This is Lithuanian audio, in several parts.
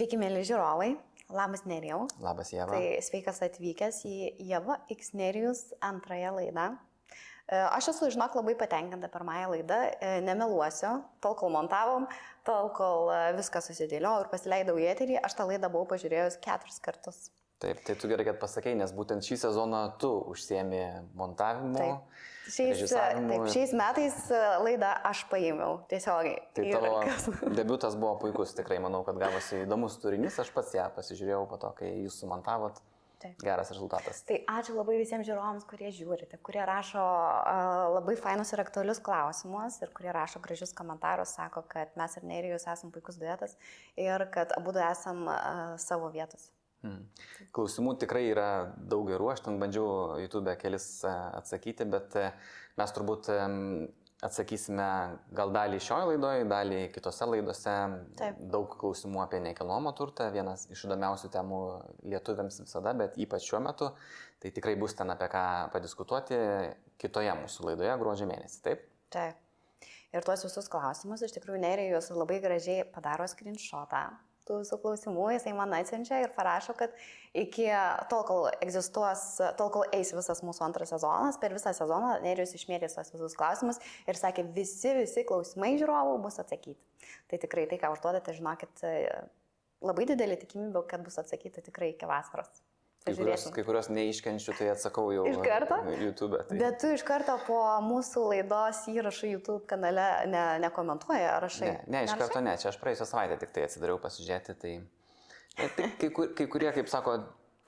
Sveiki, mėly žiūrovai. Labas, Nerijau. Labas, Jėva. Tai sveikas atvykęs į Jėva X Nerijus antrąją laidą. E, Aš esu, žinok, labai patenkinta pirmąją laidą, E, nemeluosiu, tol kol montavom, tol kol e, viską susidėliojau ir pasileidau į eterį, aš tą laidą buvau pažiūrėjus keturis kartus. Taip, tai tu gerai, kad pasakei, nes būtent šį sezoną tu užsiemi montavimu. Taip. Šiais, taip, šiais metais e, laidą aš paėmiau tiesiogiai. Tai tavo rankas. debutas buvo puikus, tikrai manau, kad gavosi įdomus turinys, aš pats ją pasižiūrėjau po to, kai jūs sumontavot. Taip. Geras rezultatas. Tai ačiū labai visiems žiūrovams, kurie žiūrite, kurie rašo uh, labai fainus ir aktualius klausimus ir kurie rašo gražius komentarus, sako, kad mes ir Nerijus esam puikus duetas ir kad abu du esam uh, savo vietos. Hmm. Klausimų tikrai yra daug gerų, aš ten bandžiau YouTube kelis e, atsakyti, bet e, mes turbūt atsakysime gal dalį šioje laidoje, dalį kitose laidose. Taip. Daug klausimų apie nekilnojamo turtą, vienas iš įdomiausių temų lietuviams visada, bet ypač šiuo metu. Tai tikrai bus ten apie ką padiskutuoti kitoje mūsų laidoje gruodžio mėnesį. Taip? Taip. Ir tuos visus klausimus, iš tikrųjų, Nerijus labai gražiai padaro screenshotą tų visų klausimų, jisai man atsiunčia ir parašo, kad iki tol, kol egzistuos, tol, kol eis visas mūsų antras sezonas, per visą sezoną Nerijus išmėrės tos visus klausimus ir sakė, visi, visi klausimai žiūrovų bus atsakyti. Tai tikrai tai, ką užduodate, žinokit, labai didelė tikimybė, kad bus atsakyti tikrai iki vasaros. Kai kurios, kai kurios neiškenčiu, tai atsakau jau Iš karto? YouTube. Tai... Bet tu iš karto po mūsų laidos įrašų YouTube kanale ne, nekomentuoji, ar rašai? Ne, ne, iš Nerašai? karto ne, čia aš praėjusią savaitę tik tai atsidariau pasižiūrėti, tai, tai kai, kur, kai kurie, kaip sako,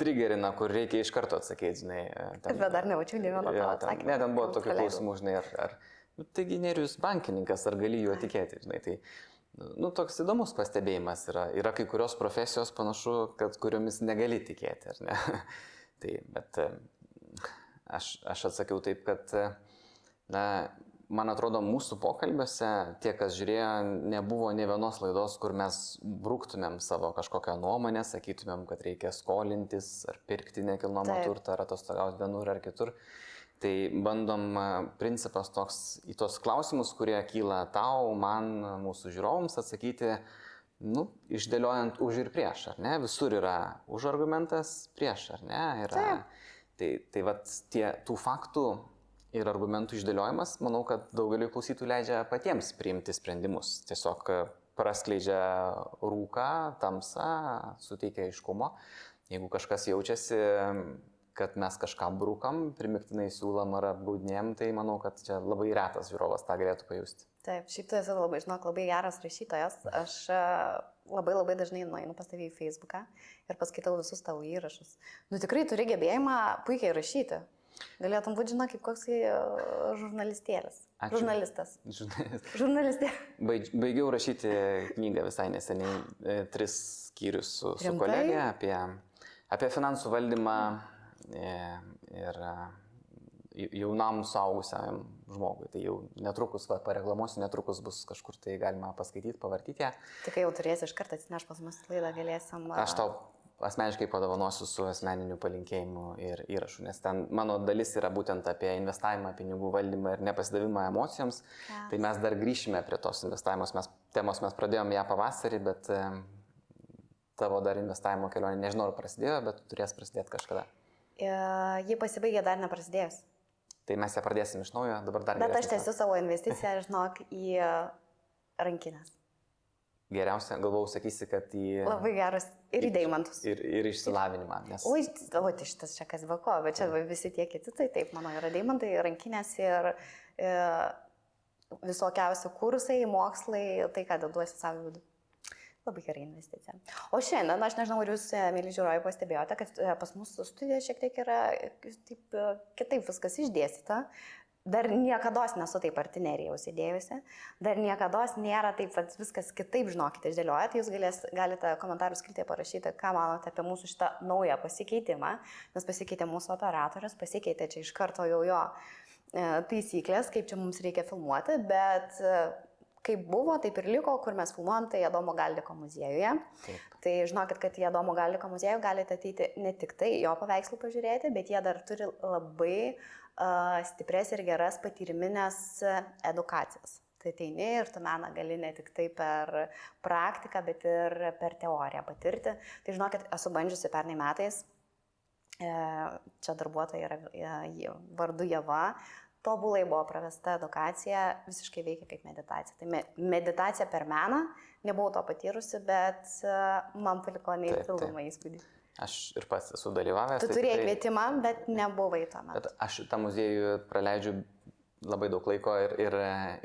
trigerina, kur reikia iš karto atsakyti, žinai. ten- Bet dar nemačiau nei vieno atsakymo. Ne, ten buvo tokių klausimų, žinai, ar, ar nu, taigi nerius bankininkas, ar gali juo tikėti, žinai. Tai, nu, toks įdomus pastebėjimas yra. Yra kai kurios profesijos panašu, kad kuriomis negali tikėti, ar ne? tai, bet aš, aš atsakiau taip, kad, na, man atrodo, mūsų pokalbiuose tie, kas žiūrėjo, nebuvo ne vienos laidos, kur mes brūktumėm savo kažkokią nuomonę, sakytumėm, kad reikia skolintis ar pirkti nekilnojamą turtą ar atostogauti vienur ar kitur. Tai bandom, principas toks į tos klausimus, kurie kyla tau, man, mūsų žiūrovams atsakyti, nu, išdėliojant už ir prieš, ar ne? Visur yra už argumentas, prieš, ar ne? Yra, tai tai vat, tie, tų faktų ir argumentų išdėliojimas, manau, kad daugeliu klausytojų leidžia patiems priimti sprendimus. Tiesiog praskleidžia rūką, tamsą, suteikia aiškumo. Jeigu kažkas jaučiasi, kad mes kažką brūkam, primiktinai siūlom ar apgaudinėjom, tai manau, kad čia labai retas žiūrovas tą galėtų pajusti. Taip, šiaip tu esi labai, žinok, labai geras rašytojas. Aš e, labai labai dažnai nueinu pas tavį į Facebooką ir paskaitau visus tavo įrašus. Nu tikrai turi gebėjimą puikiai rašyti. Galėtum būti, žinok, kaip koks e, žurnalistėlis. Ačiū. Žurnalistas. Žurnalistė. Baig- Baigiau rašyti knygą visai neseniai, e, tris skyrius su, su Rimtai? kolegė apie, apie finansų valdymą e, ir e, jaunam suaugusiam žmogui. Tai jau netrukus, va, pareklamuosiu, netrukus bus kažkur tai galima paskaityti, pavartyti. Tik jau turėsi iš karto atsineš pas mus laidą, galėsim. a, Aš tau asmeniškai padovanosiu su asmeniniu palinkėjimu ir įrašu, nes ten mano dalis yra būtent apie investavimą, pinigų valdymą ir nepasidavimą emocijoms. Geras. Tai mes dar grįšime prie tos investavimos mes, temos, mes pradėjom ją pavasarį, bet e, tavo dar investavimo kelionė nežinau ar prasidėjo, bet turės prasidėti kažkada. Ji pasibaigė dar neprasidėjus. Tai mes ją pradėsim iš naujo, dabar dar Bet aš tęsiu savo investiciją, žinok, į rankinės. Geriausia, galvau, sakysi, kad į... Labai geras. Ir į deimantus. Ir, ir išsilavinimą. Nes... Oi, o tai šitas čia kas vako, bet čia visi tie kiti, tai taip, mano yra deimantai, rankinės ir e, visokiausi kursai, mokslai, tai ką deduosi savo vidų. Labai gerai investicija. O šiandien, aš nežinau, ar jūs, e, mėly žiūrovai, pastebėjote, kad e, pas mus studijoje šiek tiek yra e, taip, kitaip viskas išdėstyta. Dar niekada nesu taip artinerija užsidėjusi, dar niekada nėra taip, kad viskas kitaip, žinokite, išdėliojate. Jūs galės, galite komentarų skiltėje parašyti, ką manote apie mūsų šitą naują pasikeitimą, nes pasikeitė mūsų operatorius, pasikeitė čia iš karto jau jo taisyklės, kaip čia mums reikia filmuoti, bet kaip buvo, taip ir liko, kur mes filmuojam, tai Adomo Galdiko muziejuje. Taip. Tai žinokit, kad į Adomo Galdiko muziejų galite ateiti ne tik tai jo paveikslų pažiūrėti, bet jie dar turi labai uh, stipres ir geras patyriminės edukacijas. Tai ateini ir tu meną gali ne tik tai per praktiką, bet ir per teoriją patirti. Tai žinokit, esu bandžiusi pernai metais, e, čia darbuotoja yra e, vardu Java, tobulai buvo pravesta edukacija, visiškai veikia kaip meditacija. Tai me, meditacija per meną, nebuvau to patyrusi, bet e, man paliko neįpildomą įspūdį. Aš ir pats esu dalyvavęs. Tu tai turėjai tikrai- kvietimą, bet nebuvai tuo metu. Bet aš tą muziejų praleidžiu labai daug laiko ir, ir,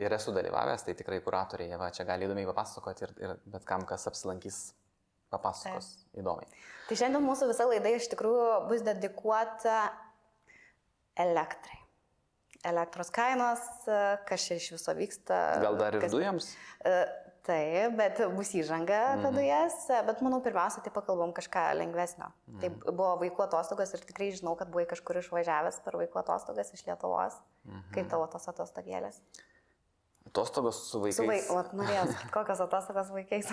ir esu dalyvavęs, tai tikrai kuratoriai va, čia gali įdomiai papasakoti ir, ir bet kam, kas apsilankys, papasakos Taip. įdomiai. Tai šiandien mūsų visa laida iš tikrųjų bus dedikuota elektrai. Elektros kainos, kas čia iš viso vyksta. Gal dar ir kas... dujams? Taip, bet bus įžanga apie Mhm. dujas, bet manau pirmiausia, tai pakalbam kažką lengvesnio. Mhm. Tai buvo vaikų atostogos ir tikrai žinau, kad buvai kažkur išvažiavęs per vaikų atostogas iš Lietuvos. Mhm. Kaip tavo tos atostogėlės? Atostogos su vaikais. Su vaikais, o norėjau kokios atostogos vaikais.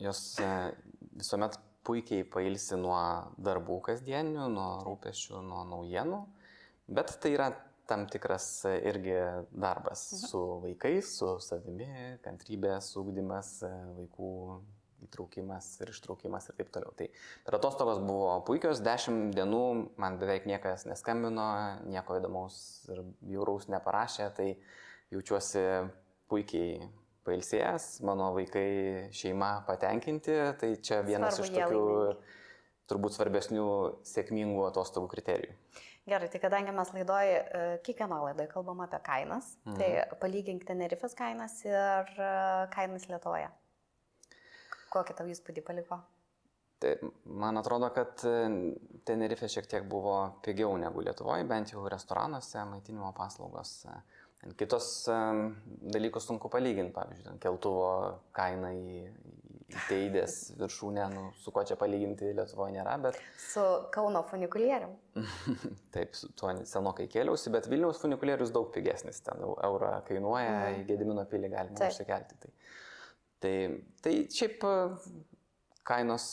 Jos e, visuomet puikiai pailsi nuo darbų kasdienių, nuo rūpešių, nuo naujienų, bet tai yra tam tikras e, irgi darbas Mhm. su vaikais, su savimi, kantrybės, ūkdymas, e, vaikų įtraukimas ir ištraukimas ir taip toliau. Tai per atostogos buvo puikios, dešimt dienų man beveik niekas neskambino, nieko įdomaus ir bjauraus neparašė, tai jaučiuosi puikiai pailsėjęs, mano vaikai šeima patenkinti, tai čia vienas Svarbu, iš tokių turbūt svarbesnių sėkmingų atostogų kriterijų. Gerai, tai kadangi mes laidoje, kiekvieno laidoje kalbam apie kainas, mhm. tai palygink Tenerifės kainas ir e, kainas Lietuvoje. Kokį tau įspūdį paliko? Tai man atrodo, kad e, Tenerife šiek tiek buvo pigiau negu Lietuvoje, bent jau restoranuose, maitinimo paslaugos. e, Kitos e, dalykus sunku palyginti, pavyzdžiui, keltuvo kaina į, į teidės viršūnę, nu, su kuo čia palyginti Lietuvoje nėra, bet Su Kauno funikulierium. taip, su tuo senokai kėliausi, bet Vilniaus funikulierius daug pigesnis, ten eurą kainuoja, Mhm. į Gedimino pilį galima Taip. užsikelti. Tai, tai, tai šiaip e, kainos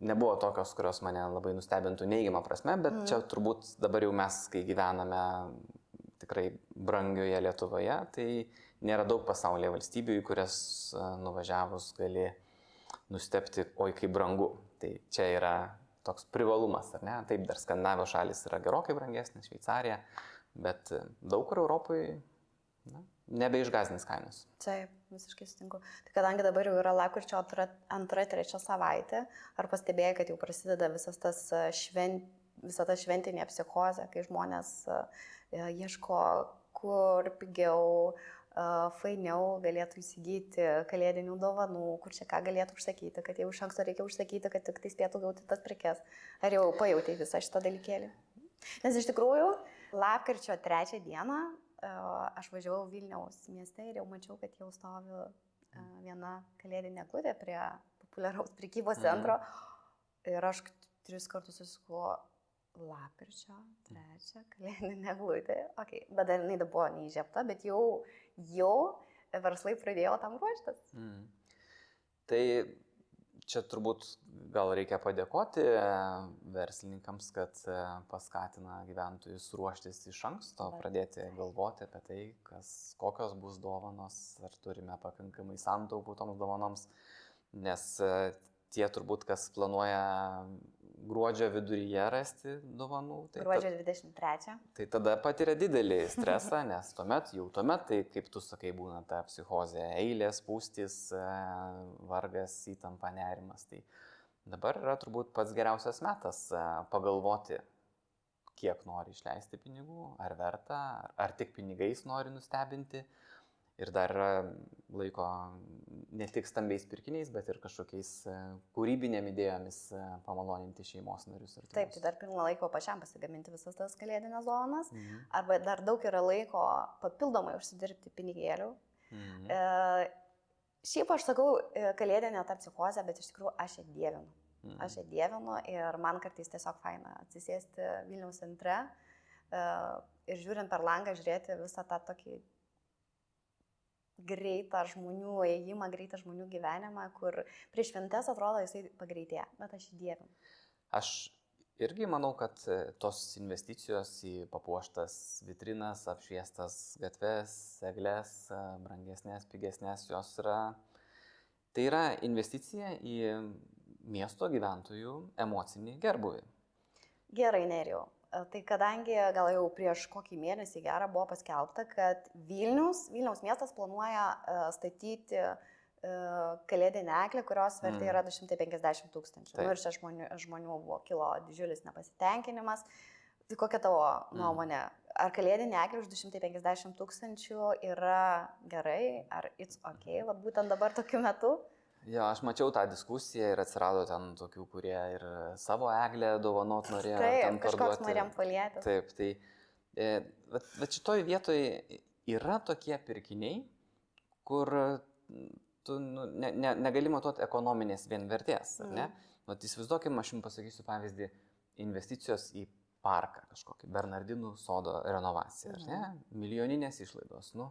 nebuvo tokios, kurios mane labai nustebintų neigiamą prasme, bet Mhm. čia turbūt dabar jau mes, kai gyvename tikrai brangioje Lietuvoje, tai nėra daug pasaulyje valstybių, į kurias nuvažiavus gali nustepti, oi kaip brangu. Tai čia yra toks privalumas, ar ne? Taip, dar Skandinavijos šalis yra gerokai brangesnės, Šveicarija, bet daug kur Europoje na, nebeišgazdins kainos. Taip, visiškai sutinku. Tai kadangi dabar jau yra lakurčio antra, antra trečia savaitė, ar pastebėjai, kad jau prasideda visas tas švent, visa ta šventinė psichozė, kai žmonės ieško, kur pigiau, fainiau galėtų įsigyti kalėdinių dovanų, kur čia ką galėtų užsakyti, kad jau iš anksto reikia užsakyti, kad tik tai spėtų gauti tas prekes. Ar jau pajautai visą šitą dalykėlį? Nes iš tikrųjų, lapkričio trečią dieną aš važiavau Vilniaus mieste ir jau mačiau, kad jau stovi viena kalėdinė glūdė prie populiaraus prekybos Mhm. centro. Ir aš tris kartus susikuo lapkričio trečią kalėdinę glūdę. Okay. Bet dar jinai buvo neįžiepta, bet jau, jau verslai pradėjo tam ruoštis. Mm. Tai čia turbūt gal reikia padėkoti e, verslininkams, kad e, paskatina gyventojus ruoštis iš anksto, Va. pradėti galvoti apie tai, kas, kokios bus dovanos, ar turime pakankamai santaupų toms dovanoms, nes e, tie turbūt, kas planuoja gruodžio viduryje rasti dovanų, tai ta- Gruodžio 23. Tai tada patiria didelį stresą, nes tuomet, jau tuomet, tai kaip tu sakai, būna ta psichozė, eilės, pūstys, e, vargas, įtampa, nerimas. Tai dabar yra turbūt pats geriausias metas e, pagalvoti, kiek nori išleisti pinigų, ar verta, ar tik pinigais nori nustebinti. Ir dar yra laiko ne tik stambiais pirkiniais, bet ir kažkokiais e, kūrybinėm idėjomis e, pamaloninti šeimos narius. Taip, tai dar pilna laiko pačiam pasigaminti visas tas kalėdinės dovanas. Mhm. Arba dar daug yra laiko papildomai užsidirbti pinigėlių. Mhm. E, šiaip aš sakau e, kalėdinė ta psichozė, bet iš tikrųjų aš ją dievinu. Mhm. Aš ją dievinu ir man kartais tiesiog faina atsisėsti Vilniaus centre e, ir žiūrint per langą žiūrėti visą tą tokį greitą žmonių ėjimą, greitą žmonių gyvenimą, kur prieš šventes atrodo jisai pagreitėja, bet aš jį dievinu. Aš irgi manau, kad e, tos investicijos į papuoštas vitrinas, apšviestas gatves, eglės, e, brangesnės, pigesnės, jos yra, tai yra investicija į miesto gyventojų emocinį gerbuvį. Gerai, Nerijau. Tai kadangi gal jau prieš kokį mėnesį gerą buvo paskelbta, kad Vilnius, Vilniaus miestas planuoja statyti uh, E, kalėdinę eglę, kurios vertė mm. yra 250 tūkstančių. Nu, ir čia žmonių, žmonių buvo kilo didžiulis nepasitenkinimas. Tai kokia tavo mm. nuomonė? Ar kalėdinė eglė už 250 tūkstančių yra gerai, ar it's ok, va būtent dabar tokiu metu? Jo, aš mačiau tą diskusiją ir atsirado ten tokių, kurie ir savo eglę dovanot norėjo. Taip, kažkoks norėjom palėti. Taip, tai bet, bet šitoj vietoje yra tokie pirkiniai, kur tu nu, ne, ne, negali matuoti ekonominės vien vertės, ar ne? Mm. Vat įsivaizduokim, aš jums pasakysiu pavyzdį, investicijos į parką kažkokį, Bernardinų sodo renovaciją, ar ne? Mhm. Milijoninės išlaidos, nu,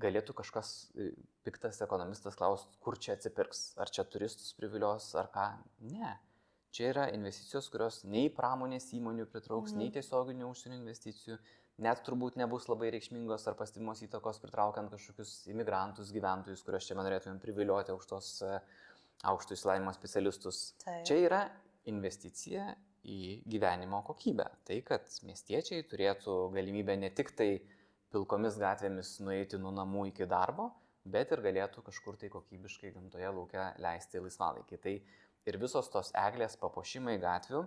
galėtų kažkas e, piktas ekonomistas klausti, kur čia atsipirks, ar čia turistus privilios, ar ką. Ne. Čia yra investicijos, kurios nei pramonės įmonių pritrauks, mhm. nei tiesioginių užsienio investicijų, net turbūt nebus labai reikšmingos ar pastebimos įtakos pritraukiant kažkokius imigrantus, gyventojus, kuriuos čia norėtumėm privilioti aukštos, e, aukštų įsilavinimo specialistus. Tai. Čia yra investicija į gyvenimo kokybę. Tai, kad miestiečiai turėtų galimybę ne tik tai pilkomis gatvėmis nueiti nuo namų iki darbo, bet ir galėtų kažkur tai kokybiškai gamtoje laukia leisti laisvalaikį. Tai ir visos tos eglės papuošimai gatvių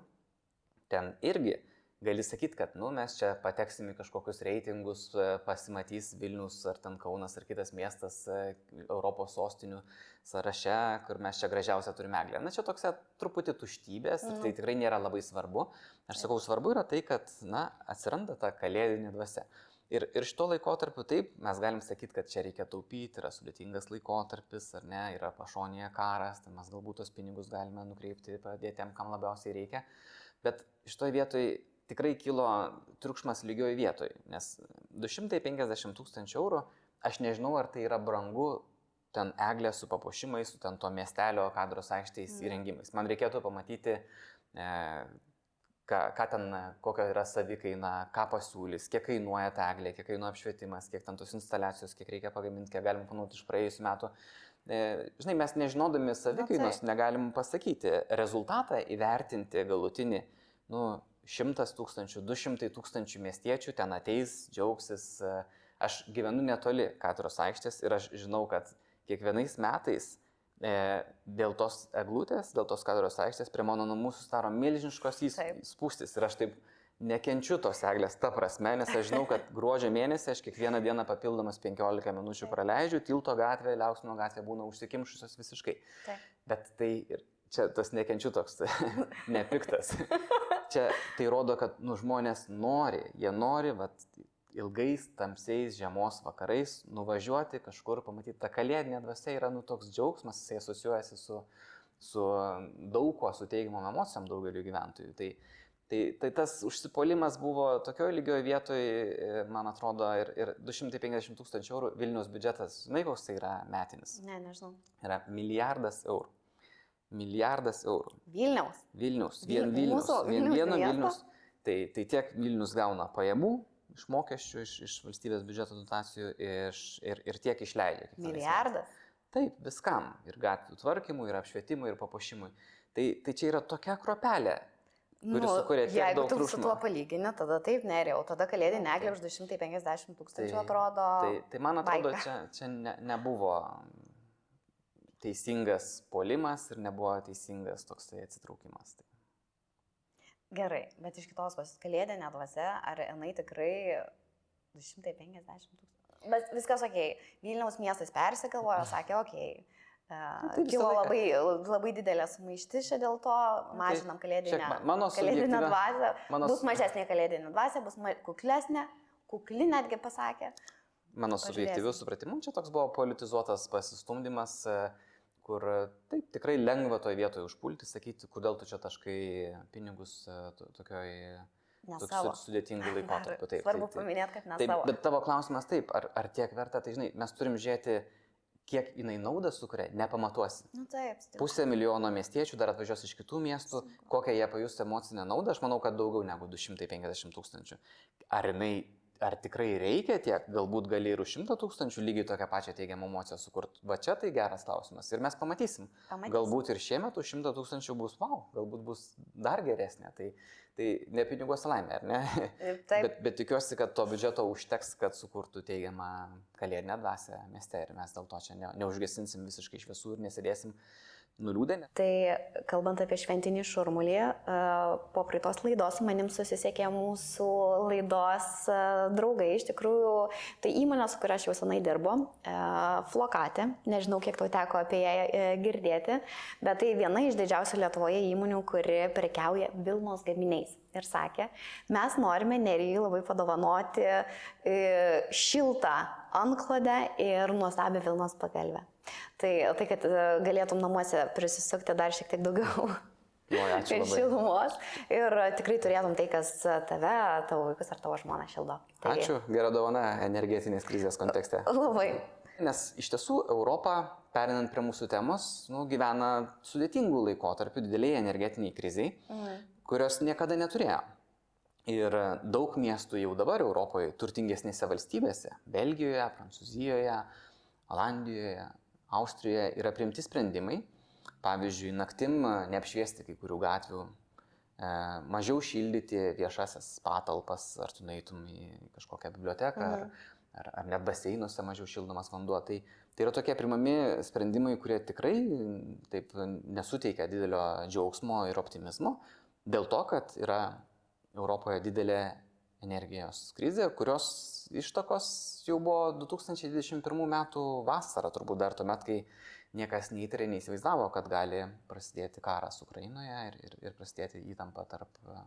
ten irgi gali sakyti, kad nu, mes čia pateksim į kažkokius reitingus, e, pasimatys Vilnius ar ten Kaunas ar kitas miestas e, Europos sostinių sąraše, kur mes čia gražiausią turime eglę. Na čia toks truputį tuštybės, mm. tai tikrai nėra labai svarbu. Aš sakau, svarbu yra tai, kad na, atsiranda ta kalėdinė dvasia. Ir, ir šito laikotarpiu taip, mes galim sakyti, kad čia reikia taupyti, yra sudėtingas laikotarpis, ar ne, yra pašonėje karas, tai mes galbūt tos pinigus galime nukreipti, padėti tiem, kam labiausiai reikia. Bet šitoje vietoje tikrai kilo triukšmas lygioj vietoj, nes 250 tūkstančių eurų, aš nežinau, ar tai yra brangu ten eglė su papuošimais, su ten to miestelio kadros aikštės mm. įrengimais. Man reikėtų pamatyti, e, ką, ką ten, kokia yra savikaina, ką pasiūlys, kiek kainuoja ta eglė, kiek kainuoja apšvietimas, kiek ten tos instaliacijos, kiek reikia pagaminti, kiek galim panaudoti iš praėjusių metų. E, žinai, mes nežinodami savikainos negalim pasakyti, rezultatą įvertinti galutinį, nu, šimtas tūkstančių, du šimtai tūkstančių miestiečių ten ateis, džiaugsis. Aš gyvenu netoli Katros aikštės ir aš žinau, kad kiekvienais metais e, dėl tos eglutės, dėl tos Katros aikštės prie mano namų susidaro milžiniškos įspūstis ir aš taip nekenčiu tos eglės ta prasme, nes aš žinau, kad gruodžio mėnesį aš kiekvieną dieną papildomas 15 minučių praleidžiu, tilto gatvė, Liauksino gatvė būna užsikimšusios visiškai. Taip. Bet tai ir čia tas nekenčiu toks, nepiktas. čia tai rodo, kad nu, žmonės nori, jie nori vat, ilgais tamsiais žiemos vakarais nuvažiuoti kažkur, pamatyti tą kalėdinę dvasę yra nu, toks džiaugsmas, jisai asocijuojasi su, su daug ko, su teigiamom emocijom daugeliu gyventojų. Tai, tai, tai tas užsipolimas buvo tokioje lygioje vietoje, man atrodo, ir, ir 250 tūkstančių eurų Vilnius biudžetas, žinai, koks tai yra metinis? Ne, nežinau. Yra milijardas eurų. Milijardas eurų. Vilniaus. Vilnius. Vien Vilnius. Mūsų, vien Vilnius vieno Vilnius. Tai, tai tiek Vilnius gauna pajamų iš mokesčių, iš, iš valstybės biudžeto dotacijų iš, ir, ir tiek išleidžia. Milijardas. Taip, viskam. Ir gatvių tvarkymui, ir apšvietimui, ir papuošimui. Tai, tai čia yra tokia kropelė, nu, jeigu tu su tuo palygini, tada taip nerėjau. Tada kalėdinė eglė už 250 tūkstančių tai, atrodo. Tai, tai man atrodo, baika. čia, čia ne, nebuvo teisingas polimas ir nebuvo teisingas toksai atsitraukimas. Tai. Gerai, bet iš kitos pusės, kalėdinė dvasia, ar jinai tikrai 250 tūkstančių? Bet viskas ok, Vilniaus miestas persigalvojo, sakė ok. Uh, kilo labai, labai didelė sumaišti čia dėl to, mažinam kalėdinę, Šiek, mano kalėdinę dvasę, mano... bus mažesnė kalėdinė dvasė, bus kuklesnė, kukli netgi pasakė. Mano subjektyvių supratimų čia toks buvo politizuotas pasistumdymas, uh, kur taip tikrai lengva toje vietoje užpulti, sakyti, kodėl tu čia taškai pinigus e, tokioj sudėtingų laikotarpių. Taip, Svarbu taip, paminėti, kad ne taip, savo. Bet tavo klausimas taip, ar, ar tiek verta, tai žinai, mes turim žiūrėti, kiek jinai naudą sukuria, nepamatuosi. Nu taip, stipriai. Pusė milijono miestiečių dar atvažiuos iš kitų miestų, kokią jie pajus emocinę naudą, aš manau, kad daugiau negu 250 tūkstančių. Ar jinai ar tikrai reikia tiek, galbūt gali ir už 100 tūkstančių lygiai tokią pačią teigiamą emociją sukurti. Va čia tai geras klausimas ir mes pamatysim. Pamatysim. Galbūt ir šiemet už 100 tūkstančių bus, wow, galbūt bus dar geresnė. Tai, tai ne piniguose laimė, ar ne? Taip. Bet, bet tikiuosi, kad to biudžeto užteks, kad sukurtų teigiamą kalėdinę dvasę mieste ir mes dėl to čia ne, neužgesinsim visiškai šviesų ir nesėdėsim nuliūdę. Tai kalbant apie šventinį šurmulį, e, po praeitos laidos manim susisiekė mūsų laidos e, draugai. Iš tikrųjų, tai įmonė, su kuria aš jau senai dirbu, e, Flokatė. Nežinau, kiek tau teko apie ją girdėti, bet tai viena iš didžiausių Lietuvoje įmonių, kuri prekiauja Vilmos gaminiais. Ir sakė, mes norime nerijai labai padovanoti šiltą anklodę ir nuostabią Vilnos pagalbę. Tai, tai kad e, galėtum namuose prisisukti dar šiek tiek daugiau. O, ačiū Ir labai. šilumos. Ir tikrai turėtum tai, kas tave, tavo vaikus ar tavo žmoną šildo. Taigi, Ačiū, gera dovana energetinės krizės kontekste. Labai. Nes iš tiesų Europa, perinant prie mūsų temos, nu, gyvena sudėtingų laikotarpių, dideliai energetiniai kriziai, Mm. kurios niekada neturėjo. Ir daug miestų jau dabar Europoje, turtingesnėse valstybėse - Belgijoje, Prancūzijoje, Olandijoje, Austrijoje yra priimti sprendimai, pavyzdžiui, naktim neapšviesti kai kurių gatvių, e, mažiau šildyti viešasias patalpas, ar tu nueitum į kažkokią biblioteką, ar, Mhm. ar, ar net baseinuose mažiau šildomas vanduo. Tai, tai yra tokie primami sprendimai, kurie tikrai taip nesuteikia didelio džiaugsmo ir optimizmo, dėl to, kad yra Europoje didelė energijos krizė, kurios ištakos jau buvo 2021 metų vasarą, turbūt dar tuomet, kai niekas neįtarė, neįsivaizdavo, kad gali prasidėti karas Ukrainoje ir, ir, ir prasidėti įtampa tarp e,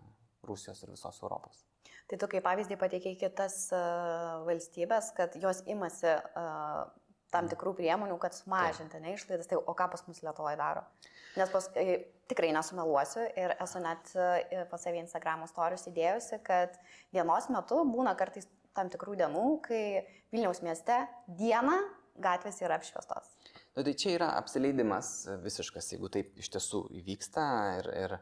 Rusijos ir visos Europos. Tai tu kaip pavyzdį pateikiai kitas uh, valstybės, kad jos imasi uh, tam tikrų priemonių, kad sumažinti ne išlaidas. Tai o ką pas mus Lietuvoje daro? Nes pas, e, tikrai nesumeluosiu ir esu net e, pas savį Instagram storius įdėjusi, kad dienos metu būna kartais tam tikrų dienų, kai Vilniaus mieste dieną gatvės yra apšviestos. Nu, tai čia yra apsileidimas visiškas, jeigu taip iš tiesų įvyksta ir, ir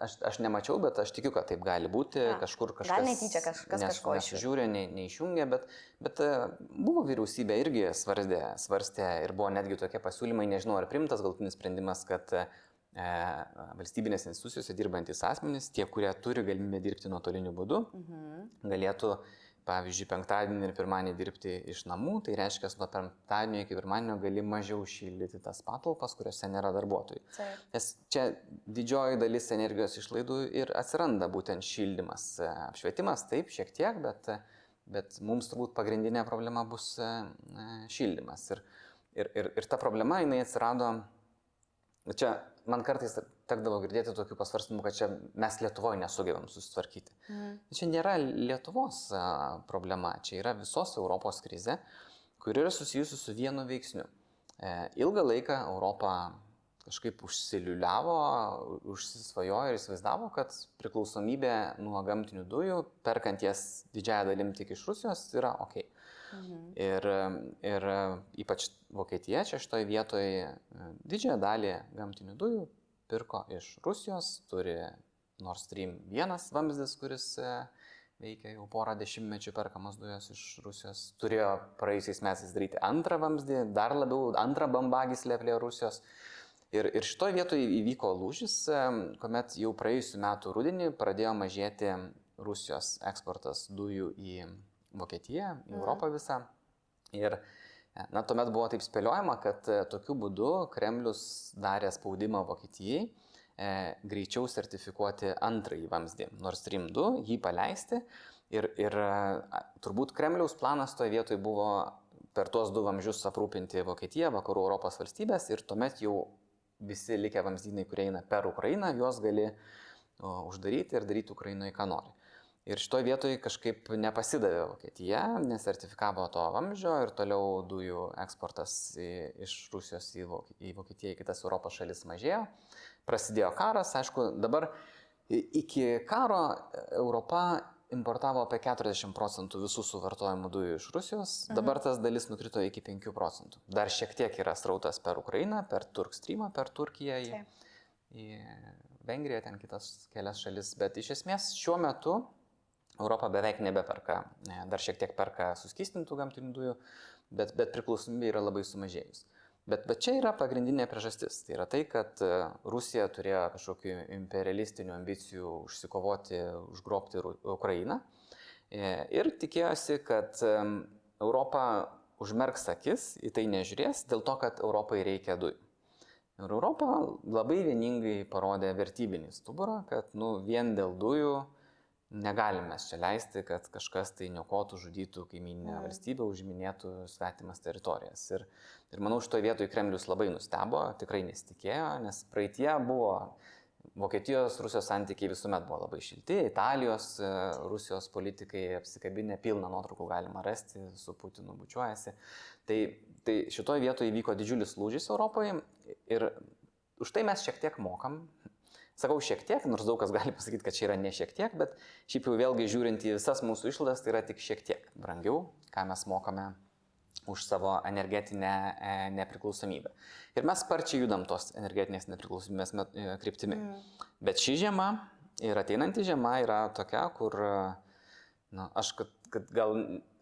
aš, aš nemačiau, bet aš tikiu, kad taip gali būti, A, kažkur kažkas. gal netyčia kažkas nes- kažko. Nesužiūrė, ne, neišjungė, bet, bet e, buvo vyriausybė irgi svarstė, svarstė ir buvo netgi tokie pasiūlymai, nežinau ar primtas galtinis sprendimas, kad e, valstybinės institucijose dirbantis asmenys, tie, kurie turi galimybę dirbti nuotoliniu būdu, Mhm. galėtų, pavyzdžiui, penktadienį ir pirmadienį dirbti iš namų, tai reiškia, nuo penktadienio iki pirmadienio gali mažiau šildyti tas patalpas, kuriuose nėra darbuotojų. Taip. Nes čia didžioji dalis energijos išlaidų ir atsiranda būtent šildymas, e, apšvietimas, taip, šiek tiek, bet, e, bet mums turbūt pagrindinė problema bus e, šildymas. Ir, ir, ir, ir ta problema, jinai atsirado, čia man kartais tekdavo girdėti tokių pasvarstymų, kad čia mes Lietuvoje nesugebam susitvarkyti. Mhm. Čia nėra Lietuvos problema, čia yra visos Europos krize, kuri yra susijusi su vienu veiksniu. E, ilgą laiką Europą kažkaip užsiliuliavo, užsisvajojo ir įsivaizdavo, kad priklausomybė nuo gamtinių dujų, perkant jas didžiąją dalim tik iš Rusijos, yra ok. Mhm. Ir, ir ypač Vokietija čia šitoje vietoje didžiąją dalį gamtinių dujų pirko iš Rusijos, turi Nord Stream 1 vamzdis, kuris e, veikia jau porą dešimtmečių perkamas dujas iš Rusijos. Turėjo praėjusiais metais daryti antrą vamzdį, dar labiau antrą bambagyslę prie Rusijos. Ir, ir šitoje vietoje įvyko lūžis, e, kuomet jau praėjusiu metu rudenį pradėjo mažėti Rusijos eksportas dujų į Vokietiją, į Mhm. Europą visą. Ir e, na, tuomet buvo taip spėliojama, kad e, tokiu būdu Kremlius darė spaudimą Vokietijai e, greičiau sertifikuoti antrąjį vamzdį Nord Stream 2, jį paleisti. Ir, ir e, turbūt Kremliaus planas toje vietoje buvo per tuos du vamzdžius aprūpinti Vokietiją, vakarų Europos valstybės ir tuomet jau visi likę vamzdynai, kurie eina per Ukrainą, juos gali uždaryti ir daryti Ukrainoje, ką nori. Ir šitoje vietoje kažkaip nepasidavė Vokietija, nesertifikavo to vamzdžio ir toliau dujų eksportas į, iš Rusijos į, į Vokietiją, į kitas Europos šalis mažėjo. Prasidėjo karas, aišku, dabar iki karo Europa importavo apie 40 procentų visų suvartojamų dujų iš Rusijos, dabar tas dalis nukrito iki 5 procentų. Dar šiek tiek yra srautas per Ukrainą, per Turkstreamą, per Turkiją į, Taip. į Vengriją, ten kitas kelias šalis, bet iš esmės šiuo metu Europa beveik nebeperka, e, dar šiek tiek perka suskystintų gamtinių dujų, bet, bet priklausomybė yra labai sumažėjus. Bet, bet čia yra pagrindinė priežastis. Tai yra tai, kad e, Rusija turėjo kažkokių imperialistinių ambicijų užsikovoti, užgrobti Ukrainą E, ir tikėjosi, kad Europa užmerks akis, į tai nežiūrės, dėl to, kad Europai reikia dujų. Ir Europa labai vieningai parodė vertybinį stuburą, kad nu, vien dėl dujų negalime čia leisti, kad kažkas tai niokotų, žudytų kaiminę Mm. valstybę, užiminėtų svetimas teritorijas. Ir, ir manau, šitoje vietoje Kremlius labai nustebo, tikrai nesitikėjo, nes praeitie buvo Vokietijos, Rusijos santykiai visuomet buvo labai šilti, Italijos, e, Rusijos politikai apsikabinę, pilną nuotraukų galima rasti, su Putinu bučiuojasi. Tai, tai šitoje vietoje įvyko didžiulis lūžis Europoje ir už tai mes šiek tiek mokam. Sakau šiek tiek, nors daug kas gali pasakyti, kad čia yra ne šiek tiek, bet šiaip jau vėlgi žiūrint į visas mūsų išlaidas, tai yra tik šiek tiek brangiau, ką mes mokame už savo energetinę e, nepriklausomybę. Ir mes sparčiai judam tos energetinės nepriklausomybės e, kryptimi. Mm. Bet ši žiema ir ateinanti žiema yra tokia, kur, na, aš, kad, kad gal,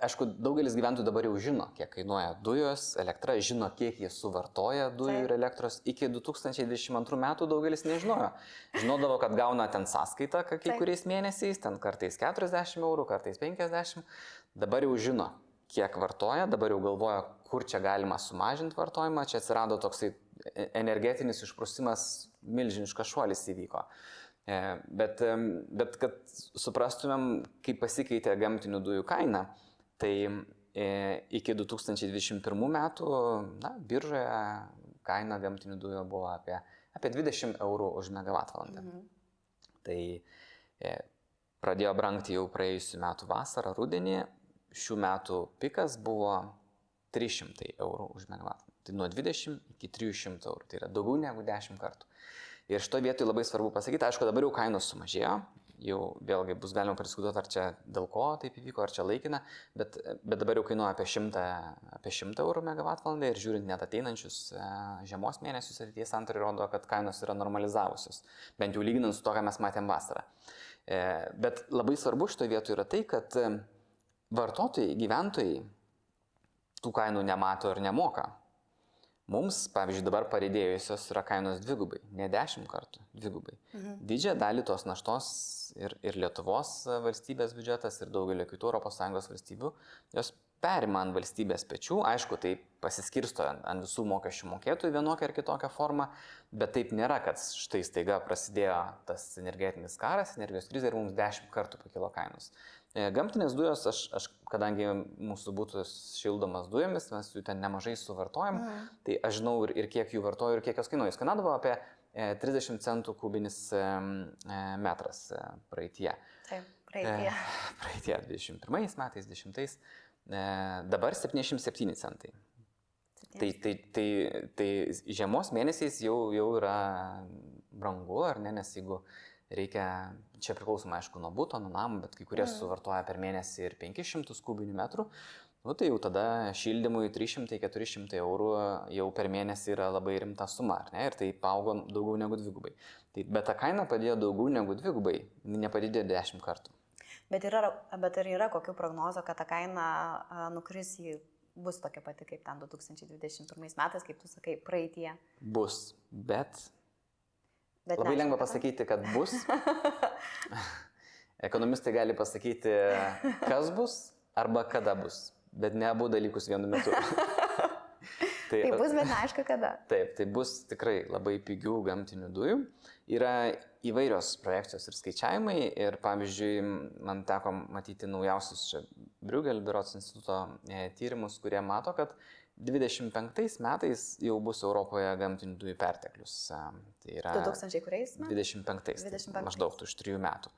aišku, daugelis gyventojų dabar jau žino, kiek kainuoja dujos, elektra, žino, kiek jie suvartoja dujų ir elektros. Iki 2022 metų daugelis nežinojo. Žinodavo, kad gauna ten sąskaitą ka- kai Taip. kuriais mėnesiais, ten kartais 40 eurų, kartais 50. Dabar jau žino, kiek vartoja, dabar jau galvoja, kur čia galima sumažinti vartojimą. Čia atsirado toksai e- energetinis išprusimas, milžiniškas šuolis įvyko. E, Bet, bet kad suprastumėm, kaip pasikeitė gamtinių dujų kaina, tai e, iki 2021 metų na, biržoje kaina gamtinių dujų buvo apie, apie 20 eurų už megavatvalandę. Mhm. Tai e, pradėjo brangti jau praėjusiu metu vasarą, rudenį. Šių metų pikas buvo 300 eurų už megavatvalandę. Tai nuo 20 iki 300 eurų. Tai yra daugiau negu 10 kartų. Ir šito vietoj labai svarbu pasakyti, aišku, dabar jau kainos sumažėjo. Jau vėlgi bus galima padiskutuoti, ar čia dėl ko taip įvyko, ar čia laikina, bet, bet dabar jau kainuoja apie 100, apie 100 eurų megavatvalandę ir žiūrint net ateinančius e, žiemos mėnesius, ateities santariai rodo, kad kainos yra normalizavusios, bent jau lyginant su to, ką mes matėm vasarą. E, Bet labai svarbu šitoje vietoje yra tai, kad e, vartotojai, gyventojai tų kainų nemato ir nemoka. Mums, pavyzdžiui, dabar pareidėjusios yra kainos dvigubai, ne dešimt kartų, dvigubai. Mhm. Didžiąją dalį tos naštos ir, ir Lietuvos valstybės biudžetas ir daugelio kitų ES valstybių, jos perima ant valstybės pečių, aišku, tai pasiskirsto ant, ant visų mokesčių mokėtojų vienokią ar kitokią formą, bet taip nėra, kad štai staiga prasidėjo tas energetinis karas, energijos krizė ir mums dešimt kartų pakilo kainos. E, Gamtinės dujos, aš, aš, kadangi mūsų būtų šildomas dujomis, mes jų ten nemažai suvartojam, Mhm. tai aš žinau ir, ir kiek jų vartoju, ir kiek jos kainuoja. Jis kainavo apie e, 30 centų kubinis e, e, metras e, praeitie. Taip, praeitie. E, praeitie 21 metais, 10. E, dabar 77 centai. Tai, tai, tai, tai žiemos mėnesiais jau, jau yra brangu, ar ne, nes jeigu reikia, čia priklausoma aišku nuo būto, nuo namų, bet kai kurie Mm. suvartoja per mėnesį ir 500 kubinių metrų, nu, tai jau tada šildymui 300-400 eurų jau per mėnesį yra labai rimta suma, ar ne, ir tai augo daugiau negu dvigubai. Tai, bet ta kaina padėjo daugiau negu dvigubai, nepadidėjo 10 kartų. Bet, yra, bet ar yra kokių prognozių, kad ta kaina nukris į bus tokia pati kaip ten 2021 metais, kaip tu sakai, praeitie. Bus, bet Bet Labai lengva pasakyti, kad bus. Ekonomistai gali pasakyti, kas bus arba kada bus, bet ne abu dalykus vienu metu. Tai bus, bet neaišku kada. Taip, tai bus tikrai labai pigių gamtinių dujų. Yra įvairios projekcijos ir skaičiavimai ir pavyzdžiui, man teko matyti naujausius čia Briugel Birots instituto e, tyrimus, kurie mato, kad 25 metais jau bus Europoje gamtinių dujų perteklius. Tai yra 2000 kuriais? metais? 25, 25. tai maždaug už trijų metų.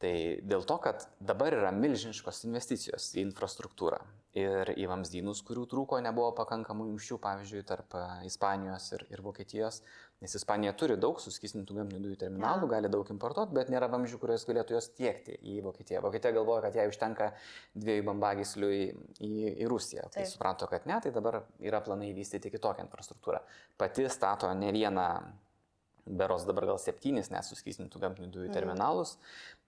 Tai dėl to, kad dabar yra milžiniškos investicijos į infrastruktūrą ir į vamzdynus, kurių trūko, nebuvo pakankamų jungčių, pavyzdžiui, tarp Ispanijos ir, ir Vokietijos, nes Ispanija turi daug suskistintų gamtinių dujų terminalų, ja. gali daug importuoti, bet nėra vamzdžių, kurios galėtų jos tiekti į Vokietiją. Vokietija galvoja, kad jai užtenka dviejų bambagyslių į, į, į Rusiją. Tai Taip. suprato, kad ne, tai dabar yra planai vystyti kitokią infrastruktūrą. Pati stato ne vieną beros dabar gal septynis nesuskystintų gamtinių dujų mm. terminalus.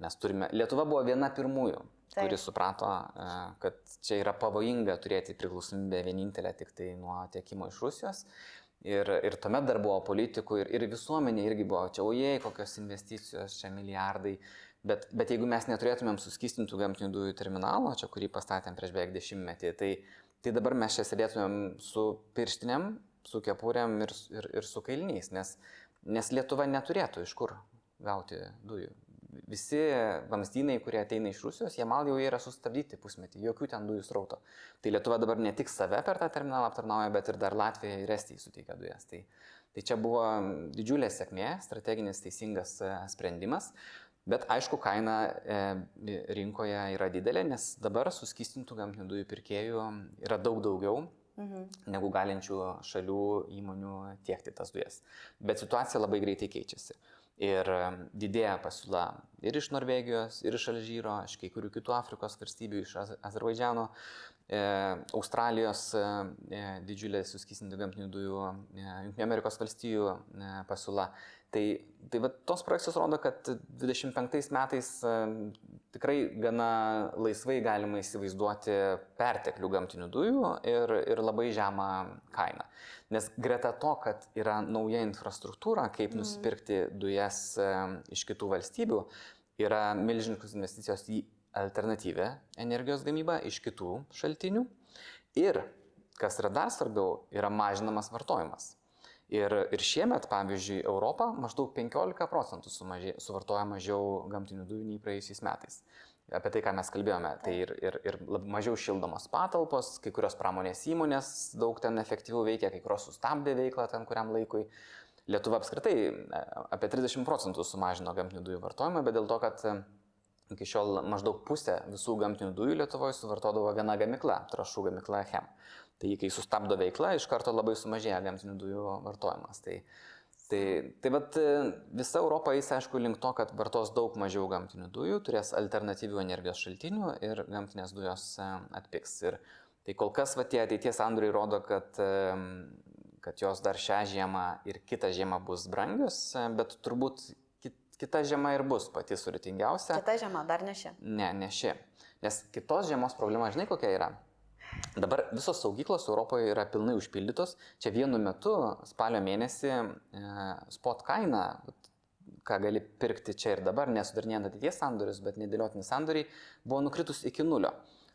Mes turime, Lietuva buvo viena pirmųjų, Taip. kuri suprato, e, kad čia yra pavojinga turėti priklausomybę vienintelę tik tai nuo tiekimo iš Rusijos. Ir, ir tuomet dar buvo politikų ir, ir visuomenė irgi buvo, čia ojei, kokios investicijos, čia milijardai. Bet, bet jeigu mes neturėtumėm suskystintų gamtinių dujų terminalo, čia kurį pastatėm prieš beveik dešimtmetį, tai, tai dabar mes čia sėdėtumėm su pirštinėm, su kepurėm ir, ir, ir su kailiniais, nes Nes Lietuva neturėtų iš kur gauti dujų. Visi vamzdynai, kurie ateina iš Rusijos, jie mal jau yra sustabdyti pusmetį, jokių ten dujų srauto. Tai Lietuva dabar ne tik save per tą terminalą aptarnauja, bet ir dar Latvija ir Estija suteikia dujas. Tai, tai čia buvo didžiulė sėkmė, strateginis teisingas e, sprendimas. Bet aišku, kaina e, rinkoje yra didelė, nes dabar suskistintų gamtinių dujų pirkėjų yra daug daugiau, mhm. negu galinčių šalių įmonių tiekti tas dujas. Bet situacija labai greitai keičiasi. Ir didėja pasiūla ir iš Norvegijos, ir iš Alžyro, iš kai kurių kitų Afrikos valstybių, iš Azerbaidžiano, e, Australijos e, e didžiulė suskysintų gamtinių dujų, e, Junktinių Amerikos valstijų e, pasiūla. Tai, tai va, tos projekcijos rodo, kad 25 metais tikrai gana laisvai galima įsivaizduoti perteklių gamtinių dujų ir, ir labai žemą kainą. Nes greta to, kad yra nauja infrastruktūra, kaip mm. nusipirkti dujas iš kitų valstybių, yra milžiniškos investicijos į alternatyvę energijos gamybą iš kitų šaltinių. Ir, kas yra dar svarbiau, yra mažinamas vartojimas. Ir, ir šiemet, pavyzdžiui, Europą maždaug 15 procentų sumažė, suvartoja mažiau gamtinių dujų nei praėjusiais metais. Apie tai, ką mes kalbėjome, tai ir, ir, ir mažiau šildomos patalpos, kai kurios pramonės įmonės daug ten efektyviau veikia, kai kurios sustabdė veiklą ten kuriam laikui. Lietuva apskritai e, apie 30 procentų sumažino gamtinių dujų vartojimą, bet dėl to, kad e, iki šiol maždaug pusę visų gamtinių dujų Lietuvoje suvartodavo viena gamikla, trašų gamikla Chem. Tai kai sustabdo veikla, iš karto labai sumažėja gamtinių dujų vartojimas. Tai, tai, tai vat, visa Europa eis aišku link to, kad vartos daug mažiau gamtinių dujų, turės alternatyvių energijos šaltinių ir gamtinės dujos e, atpiks. Ir tai kol kas va, tie ateities sandoriai rodo, kad, e, kad jos dar šią žiemą ir kitą žiemą bus brangios, e, bet turbūt kita žiema ir bus pati sudėtingiausia. Kita žiema dar ne ši. Ne, ne ši. Nes kitos žiemos problema, žinai kokia yra? Dabar visos saugyklos Europoje yra pilnai užpildytos. Čia vienu metu, spalio mėnesį, e, spot kaina, ką gali pirkti čia ir dabar, nesudarinėjant ateities sandorius, bet nedėliotini sandoriai, buvo nukritus iki nulio.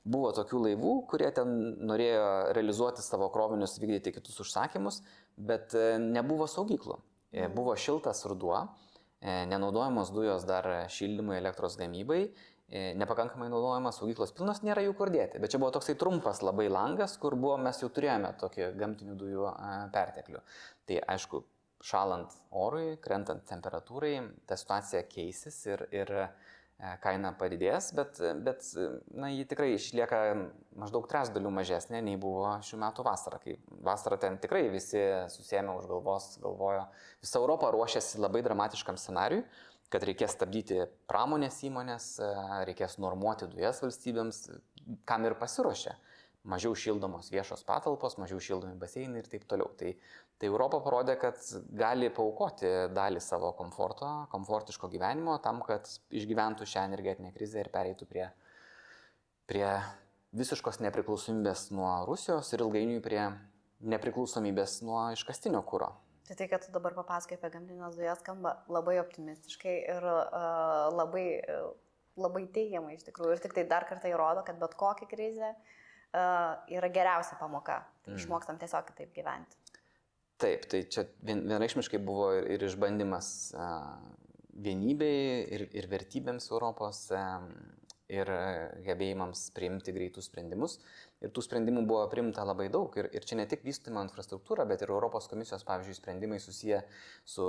Buvo tokių laivų, kurie ten norėjo realizuoti savo krovinius, vykdyti kitus užsakymus, bet e, nebuvo saugyklų. E, mhm. Buvo šiltas ruduo, nenaudojamos dujos dar šildymui, elektros gamybai nepakankamai naudojamas, saugyklos pilnos, nėra jų kur dėti. Bet čia buvo toksai trumpas labai langas, kur buvo, mes jau turėjome tokį gamtinių dujų perteklių. Tai aišku, šalant orui, krentant temperatūrai, ta situacija keisis ir, ir e, kaina padidės, bet, bet na, ji tikrai išlieka maždaug trečdalių mažesnė nei buvo šių metų vasara. Kai vasara ten tikrai visi susėmė už galvos, galvojo, visa Europa ruošiasi labai dramatiškam scenariui kad reikės stabdyti pramonės įmonės, e, reikės normuoti dujas valstybėms, kam ir pasiruošė. Mažiau šildomos viešos patalpos, mažiau šildomi baseinai ir taip toliau. Tai, tai Europa parodė, kad gali paukoti dalį savo komforto, komfortiško gyvenimo tam, kad išgyventų šią energetinę krizę ir pereitų prie, prie visiškos nepriklausomybės nuo Rusijos ir ilgainiui prie nepriklausomybės nuo iškastinio kūro. Tai tai, kad tu dabar papasakai apie gamtinės dujas, skamba labai optimistiškai ir uh, labai, uh, labai teigiamai iš tikrųjų. Ir tik tai dar kartą įrodo, kad bet kokia krizė uh, yra geriausia pamoka. Tai mm. Išmokstam tiesiog kitaip gyventi. Taip, tai čia vien, vienareikšmiškai buvo ir, ir išbandymas uh, vienybei ir, ir vertybėms Europos uh, ir gebėjimams priimti greitus sprendimus. Ir tų sprendimų buvo primta labai daug. Ir, ir čia ne tik vystymo infrastruktūra, bet ir Europos komisijos, pavyzdžiui, sprendimai susiję su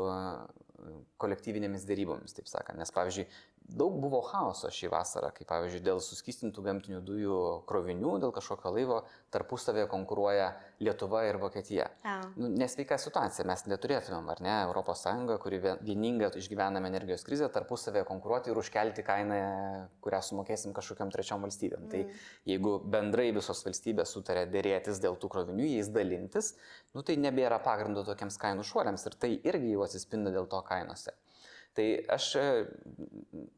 kolektyvinėmis dėrybomis, taip sakant. Nes, pavyzdžiui, daug buvo chaoso šį vasarą, kaip pavyzdžiui, dėl suskistintų gamtinių dujų krovinių, dėl kažkokio laivo tarpusavėje konkuruoja Lietuva ir Vokietija. Ja. Nu, nesveika situacija, mes neturėtumėm, ar ne, ES, kuri vieninga išgyvename energijos krizę, tarpusavėje konkuruoti ir užkelti kainą, kurią sumokėsim kažkokiam trečiom valstybėm. Mm. Tai jeigu bendrai visos valstybės sutarė dėrėtis dėl tų krovinių, jais dalintis, nu, tai nebėra pagrindo tokiems kainų šuoliams ir tai irgi jau atsispindi dėl to kainose. Tai aš e,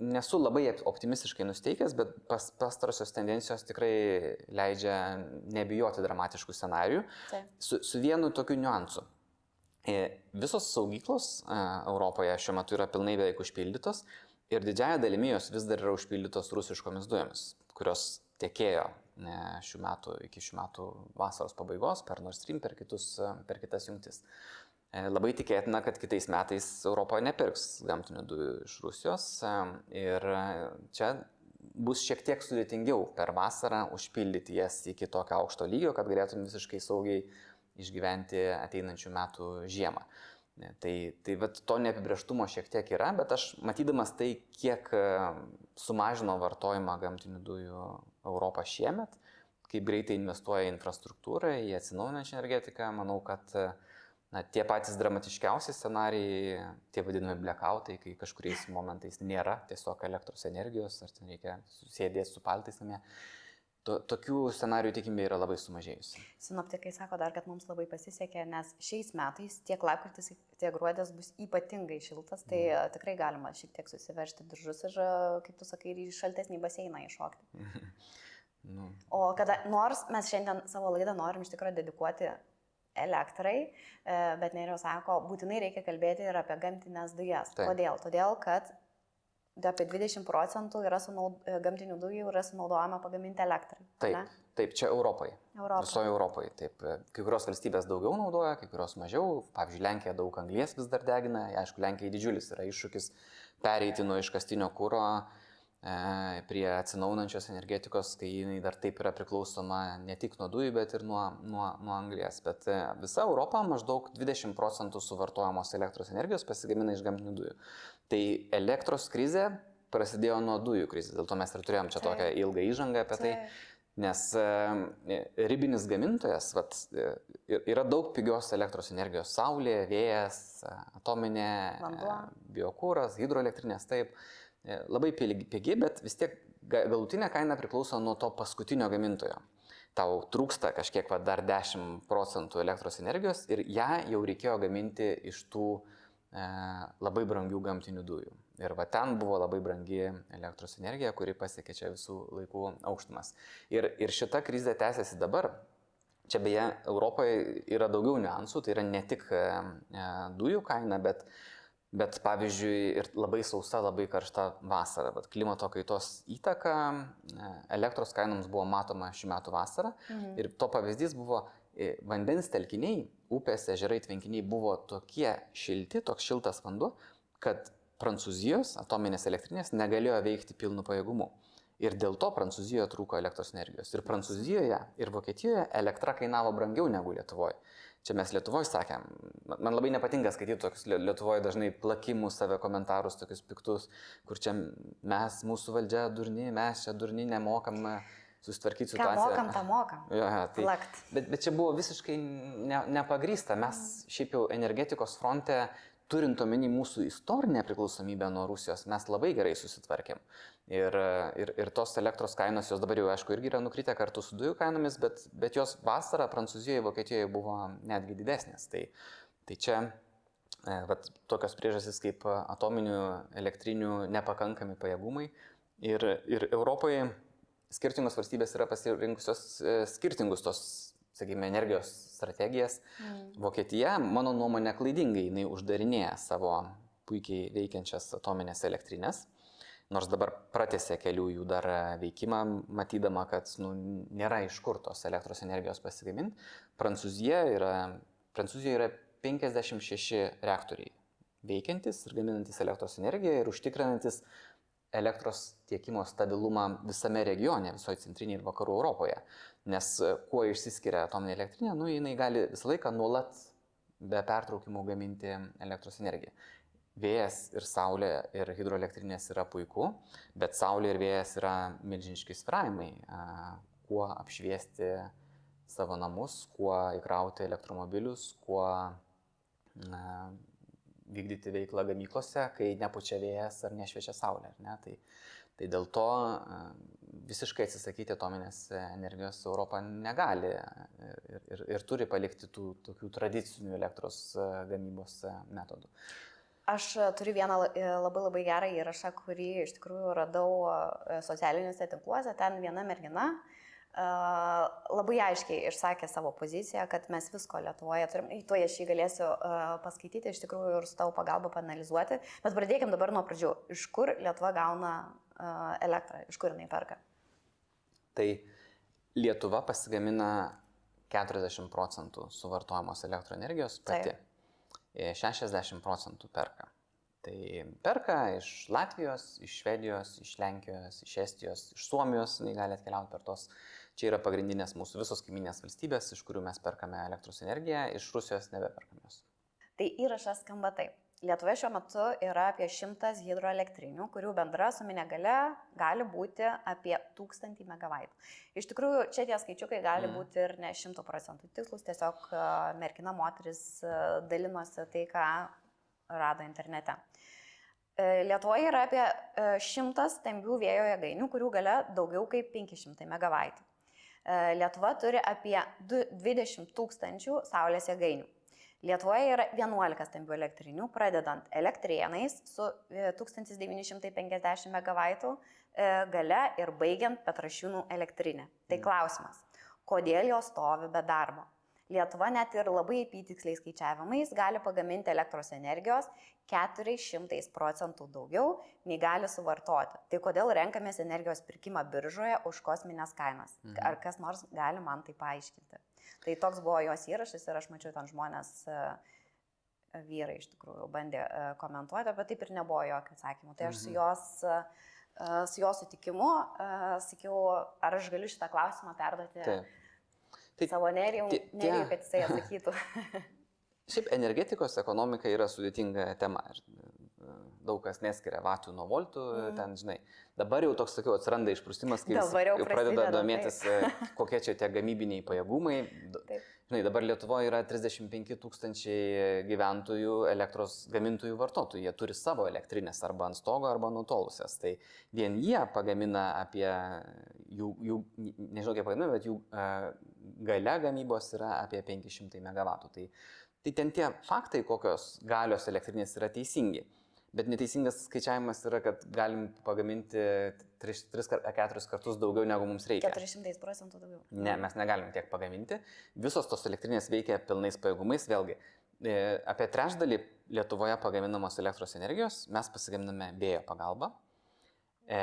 nesu labai optimistiškai nusteikęs, bet pas, pastarosios tendencijos tikrai leidžia nebijoti dramatiškų scenarių su, su vienu tokiu niuansu. E, visos saugyklos e, Europoje šiuo metu yra pilnai beveik užpildytos ir didžiaja dalimi jos vis dar yra užpildytos rusiškomis dujomis, kurios tiekėjo šių metų iki šių metų vasaros pabaigos per Nord Stream, per, kitus, per kitas jungtis. E, labai tikėtina, kad kitais metais Europoje nepirks gamtinių dujų iš Rusijos e, ir čia bus šiek tiek sudėtingiau per vasarą užpildyti jas iki tokio aukšto lygio, kad galėtum visiškai saugiai išgyventi ateinančių metų žiemą. E, tai, tai vat, to neapibrieštumo šiek tiek yra, bet aš matydamas tai, kiek sumažino vartojimą gamtinių dujų Europą šiemet, kaip greitai investuoja į infrastruktūrą, į atsinaujinančią energetiką, manau, kad uh, na, tie patys dramatiškiausi scenarijai, tie vadinami blackoutai, kai kažkuriais momentais nėra tiesiog elektros energijos, ar ten reikia susėdėti su paltais namie. To, tokių scenarijų tikimybė yra labai sumažėjusi. Sinoptikai sako dar, kad mums labai pasisekė, nes šiais metais tiek lapkritis, tiek gruodis bus ypatingai šiltas, tai mm. tikrai galima šiek tiek susiveršti diržus ir, kaip tu sakai, į šaltesnį baseiną iššokti. nu. O kada, nors mes šiandien savo laidą norim iš tikrųjų dedikuoti elektrai, e, bet Nerijos sako, būtinai reikia kalbėti ir apie gamtinės dujas. Taip. Kodėl? Todėl, kad apie 20 procentų sunaud, e, gamtinių dujų yra sunaudojama pagaminti elektrai. Taip, ne? taip, čia Europai. Europai. Visoje Europoje. Taip, kai kurios valstybės daugiau naudoja, kai kurios mažiau. Pavyzdžiui, Lenkija daug anglies vis dar degina. Aišku, Lenkijai didžiulis yra iššūkis pereiti nuo iškastinio kūro prie atsinaunančios energetikos, kai jinai dar taip yra priklausoma ne tik nuo dujų, bet ir nuo, nuo, nuo anglės. Bet e, visa Europa maždaug 20 procentų suvartojamos elektros energijos pasigamina iš gamtinių dujų. Tai elektros krizė prasidėjo nuo dujų krizės, dėl to mes ir turėjom čia tokią ilgą įžangą apie tai. Nes e, ribinis gamintojas, vat, yra daug pigios elektros energijos - saulė, vėjas, atominė, biokūras, hidroelektrinės, taip. E, labai pigi, bet vis tiek galutinė kaina priklauso nuo to paskutinio gamintojo. Tau trūksta kažkiek va, dar 10 procentų elektros energijos ir ją jau reikėjo gaminti iš tų e, labai brangių gamtinių dujų. Ir va ten buvo labai brangi elektros energija, kuri pasiekė čia visų laikų aukštumas. Ir, ir šita krizė tęsiasi dabar. Čia beje, Europoje yra daugiau niuansų, tai yra ne tik e, e dujų kaina, bet Bet pavyzdžiui, ir labai sausa, labai karšta vasara. Bet klimato kaitos įtaka e, elektros kainoms buvo matoma šių metų vasarą. Mhm. Ir to pavyzdys buvo e, vandens telkiniai, upės, ežerai, tvenkiniai buvo tokie šilti, toks šiltas vanduo, kad Prancūzijos atominės elektrinės negalėjo veikti pilnu pajėgumu. Ir dėl to Prancūzijoje trūko elektros energijos. Ir Prancūzijoje, ir Vokietijoje elektra kainavo brangiau negu Lietuvoje. Čia mes Lietuvoje sakėm, man labai nepatinka skaityti tokius Lietuvoje dažnai plakimus, save komentarus, tokius piktus, kur čia mes, mūsų valdžia durni, mes čia durni nemokam susitvarkyti situaciją. Mokam, tą mokam. Ja, tai, Lakt. bet, bet čia buvo visiškai ne, nepagrysta. Mes šiaip jau energetikos fronte turint omeny mūsų istorinę priklausomybę nuo Rusijos, mes labai gerai susitvarkėm. Ir, ir, ir tos elektros kainos, jos dabar jau aišku irgi yra nukritę kartu su dujų kainomis, bet, bet jos vasarą Prancūzijoje, Vokietijoje buvo netgi didesnės. Tai, tai čia e, vat, tokios priežastys kaip atominių elektrinių nepakankami pajėgumai. Ir, ir Europoje skirtingos valstybės yra pasirinkusios e, skirtingus tos sakykime, energijos strategijas. Mm. Vokietija, mano nuomonė, klaidingai jinai uždarinėja savo puikiai veikiančias atominės elektrinės. Nors dabar pratėsi kelių jų dar veikimą, matydama, kad nu, nėra iš kur tos elektros energijos pasigaminti. Prancūzija yra, Prancūzija yra 56 reaktoriai veikiantis ir gaminantis elektros energiją ir užtikrinantis elektros tiekimo stabilumą visame regione, visoje centrinėje ir vakarų Europoje. Nes e, kuo išsiskiria atominė elektrinė, nu, jinai gali visą laiką nuolat be pertraukimų gaminti elektros energiją. Vėjas ir saulė ir hidroelektrinės yra puiku, bet saulė ir vėjas yra milžiniški sviravimai. Kuo apšviesti savo namus, kuo įkrauti elektromobilius, kuo na, vykdyti veiklą gamyklose, kai nepučia vėjas ar nešviečia saulė. Ne? Tai, tai dėl to visiškai atsisakyti atominės energijos Europą negali ir, ir, ir turi palikti tų tokių tradicinių elektros gamybos metodų. Aš turiu vieną labai labai gerą įrašą, kurį iš tikrųjų radau socialiniuose tinkluose. Ten viena mergina uh, labai aiškiai išsakė savo poziciją, kad mes visko Lietuvoje turim. Tuo aš jį galėsiu paskaityti, iš tikrųjų ir su tavo pagalba panalizuoti. Bet pradėkime dabar nuo pradžių. Iš kur Lietuva gauna elektrą, iš kur jinai perka? Tai Lietuva pasigamina 40 procentų suvartojamos elektroenergijos pati. Taip. 60 procentų perka. Tai perka iš Latvijos, iš Švedijos, iš Lenkijos, iš Estijos, iš Suomijos, jinai gali atkeliauti per tos Čia yra pagrindinės mūsų visos kaiminės valstybės, iš kurių mes perkame elektros energiją, iš Rusijos nebeperkame jos. Tai įrašas skamba taip. Lietuvoje šiuo metu yra apie 100 hidroelektrinių, kurių bendra suminė gale gali būti apie 1000 MW. Iš tikrųjų, čia tie skaičiukai gali mm. būti ir ne 100 procentų tikslus, tiesiog merkina moteris dalinosi tai, ką rado internete. E, Lietuvoje yra apie 100 stambių vėjo jėgainių, kurių gale daugiau kaip 500 MW. E, Lietuva turi apie 20 tūkstančių saulės jėgainių. Lietuvoje yra 11 stambių elektrinių, pradedant elektrienais su 1950 e, MW gale ir baigiant Petrašiūnų elektrinę. Tai mm. klausimas, kodėl jos stovi be darbo? Lietuva net ir labai apytiksliai skaičiavimais gali pagaminti elektros energijos 400 procentų daugiau nei gali suvartoti. Tai kodėl renkamės energijos pirkimą biržoje už kosminės kainas? Mhm. Ar kas nors gali man tai paaiškinti? Tai toks buvo jos įrašas ir aš mačiau ten žmonės, e, vyrai iš tikrųjų bandė e, komentuoti, bet taip ir nebuvo jokio atsakymo. Tai aš su mhm. jos e, su jo sutikimu, sakiau, ar aš galiu šitą klausimą perduoti Taip. Tai savo nerijų, nerijų kad jisai atsakytų. Šiaip energetikos ekonomika yra sudėtinga tema. E, daug kas neskiria vatų nuo voltų, mm. ten, žinai. Dabar jau toks, sakiau, atsiranda išprustimas, kai jau, jau pradeda domėtis, taip. E, kokie čia tie gamybiniai pajėgumai. Taip. Žinai, dabar Lietuvoje yra 35 tūkstančiai gyventojų elektros gamintojų vartotojų. Jie turi savo elektrinės arba ant stogo, arba nutolusias. Tai vien jie pagamina apie jų, jų nežinau kiek pagamina, bet jų uh, gale gamybos yra apie 500 MW. Tai, tai ten tie faktai, kokios galios elektrinės yra teisingi. Bet neteisingas skaičiavimas yra, kad galim pagaminti 3-4 kartus daugiau negu mums reikia. 400 procentų daugiau. Ne, mes negalim tiek pagaminti. Visos tos elektrinės veikia pilnais pajėgumais. Vėlgi, e, apie trečdalį Lietuvoje pagaminamos elektros energijos mes pasigaminame vėjo pagalba. E,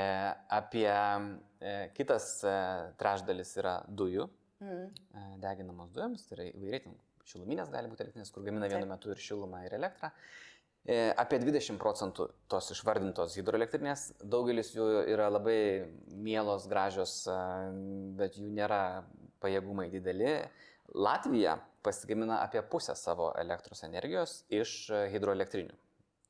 apie e, kitas trečdalis yra dujų, mm. deginamos dujomis, tai yra įvairiai, šiluminės gali būti elektrinės, kur gamina vienu metu ir šilumą, ir elektrą. E, apie 20 procentų tos išvardintos hidroelektrinės, daugelis jų yra labai mielos, gražios, bet jų nėra pajėgumai dideli. Latvija pasigamina apie pusę savo elektros energijos iš hidroelektrinių.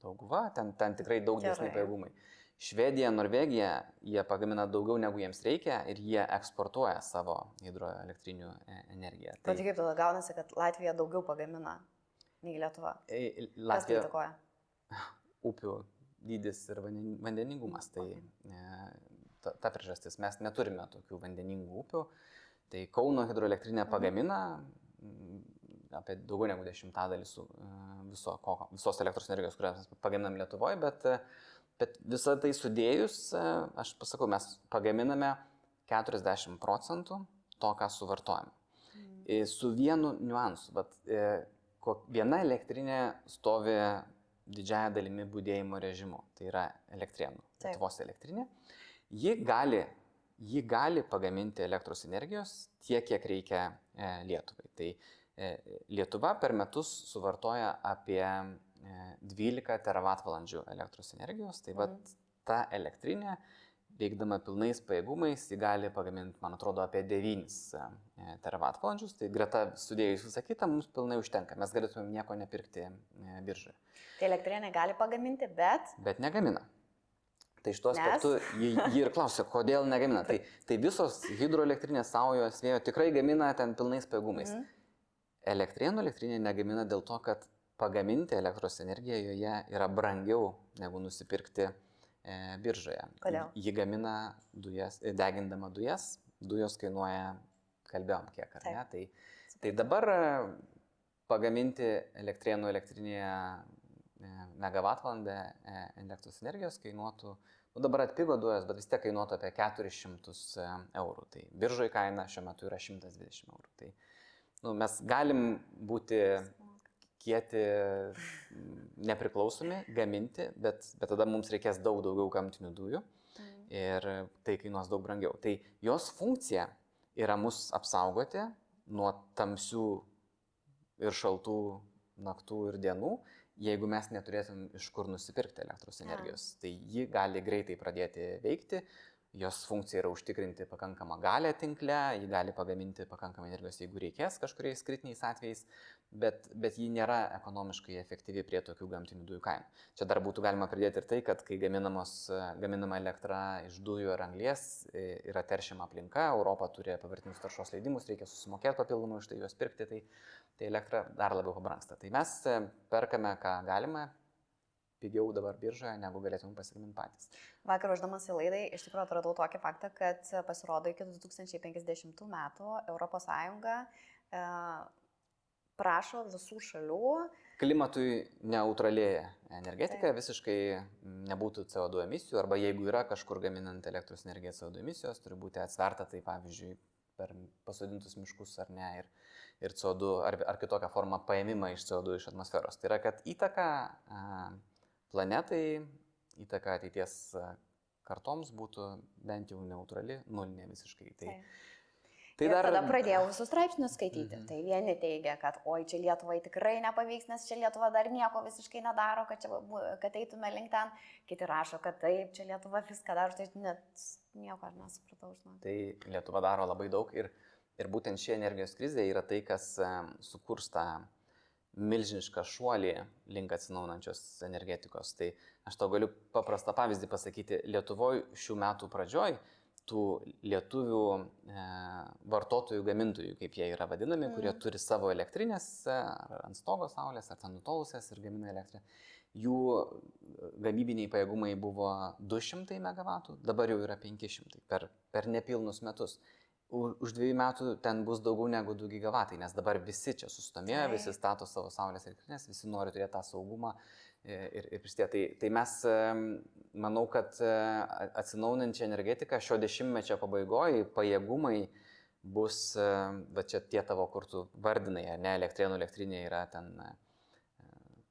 Dauguma, ten, ten tikrai daug didesni pajėgumai. Švedija, Norvegija, jie pagamina daugiau negu jiems reikia ir jie eksportuoja savo hidroelektrinių e, energiją. Tai kaip tada gaunasi, kad Latvija daugiau pagamina nei Lietuva? E, Latvija. Kas tai įtakoja? Upių dydis ir vandeningumas. Tai e, ta, ta priežastis. Mes neturime tokių vandeningų upių. Tai Kauno hidroelektrinė mhm. pagamina apie daugiau negu dešimtadalį e, viso, visos elektros energijos, kurią mes pagaminam Lietuvoje, bet, bet visą tai sudėjus, e, aš pasakau, mes pagaminame 40 procentų to, ką suvartojame. Mm. Su vienu niuansu, bet viena elektrinė stovi didžiaja dalimi būdėjimo režimu, tai yra elektrienų, Lietuvos elektrinė, ji gali, ji gali pagaminti elektros energijos tiek, kiek reikia e, Lietuvai. Tai e, Lietuva per metus suvartoja apie e, 12 teravatvalandžių elektros energijos, tai mhm. va ta elektrinė veikdama pilnais pajėgumais, ji gali pagaminti, man atrodo, apie 9 teravatvalandžius. Tai greta sudėjus visą kitą, mums pilnai užtenka. Mes galėtumėm nieko nepirkti e, biržoje. Tai elektrinė gali pagaminti, bet... Bet negamina. Tai iš to aspektu jį, jį ir klausia, kodėl negamina. Tai, tai visos hidroelektrinės saujos vėjo tikrai gamina ten pilnais pajėgumais. Mhm. Elektrienų elektrinė negamina dėl to, kad pagaminti elektros energiją joje yra brangiau negu nusipirkti e, biržoje. Kodėl? Ji gamina dujas, e, degindama dujas, dujos kainuoja, kalbėjom kiek, ar ne? Tai, tai dabar e, pagaminti elektrienų elektrinėje e, megavatvalandę e, elektros energijos kainuotų, nu dabar atpigo dujas, bet vis tiek kainuotų apie 400 e, eurų. Tai biržoje kaina šiuo metu yra 120 eurų. Tai nu, mes galim būti kieti mm, nepriklausomi, gaminti, bet, bet tada mums reikės daug daugiau gamtinių dujų Mhm. ir tai kainuos daug brangiau. Tai jos funkcija yra mus apsaugoti nuo tamsių ir šaltų naktų ir dienų, jeigu mes neturėtum iš kur nusipirkti elektros Jo. energijos. Tai ji gali greitai pradėti veikti, jos funkcija yra užtikrinti pakankamą galę tinkle, ji gali pagaminti pakankamai energijos, jeigu reikės kažkuriais kritiniais atvejais, bet, bet ji nėra ekonomiškai efektyvi prie tokių gamtinių dujų kainų. Čia dar būtų galima pridėti ir tai, kad kai gaminama elektra iš dujų ir anglies, yra teršiama aplinka, Europa turi pavirtinius taršos leidimus, reikia susimokėti papildomai už tai juos pirkti, tai, tai elektra dar labiau pabrangsta. Tai mes e, perkame, ką galime, pigiau dabar biržoje, negu galėtume pasigaminti patys. Vakar uždamas į laidą iš tikrųjų atradau tokį faktą, kad pasirodo iki 2050 metų ES prašo visų šalių Klimatui neutralėja energetika, visiškai nebūtų CO2 emisijų, arba jeigu yra kažkur gaminant elektros energiją CO2 emisijos, turi būti atsverta, tai pavyzdžiui, per pasodintus miškus ar ne, ir, ir CO2 ar, ar kitokią formą paėmimą iš CO2 iš atmosferos. Tai yra, kad įtaka planetai, įtaka ateities kartoms būtų bent jau neutrali, nulinė visiškai. Tai, Tai ir dar... tada pradėjau visus straipsnius skaityti. Mhm. Tai vieni teigia, kad oi, čia Lietuvai tikrai nepavyks, nes čia Lietuva dar nieko visiškai nedaro, kad, čia, kad eitume link ten. Kiti rašo, kad taip, čia Lietuva viską daro, tai net nieko aš nesupratau, žinau. Tai Lietuva daro labai daug ir, ir būtent ši energijos krizė yra tai, kas em, sukurs tą milžinišką šuolį link atsinaunančios energetikos. Tai aš tau galiu paprastą pavyzdį pasakyti. Lietuvoje šių metų pradžioj tų lietuvių e, vartotojų gamintojų, kaip jie yra vadinami, mm. kurie turi savo elektrinės e, ar ant stogo saulės, ar ten nutolusias ir gamina elektrą. Jų e, gamybiniai pajėgumai buvo 200 MW, dabar jau yra 500 per, per nepilnus metus. Už dviejų metų ten bus daugiau negu 2 gigavatai, nes dabar visi čia sustomėjo, visi stato savo saulės elektrinės, visi nori turėti tą saugumą ir, ir prisidėti. Tai, tai mes, manau, kad e, atsinaujinančią energetiką šio dešimtmečio pabaigoje pajėgumai bus, va čia tie tavo, kur tu vardinai, ar ne, elektrienų elektrinė yra ten e,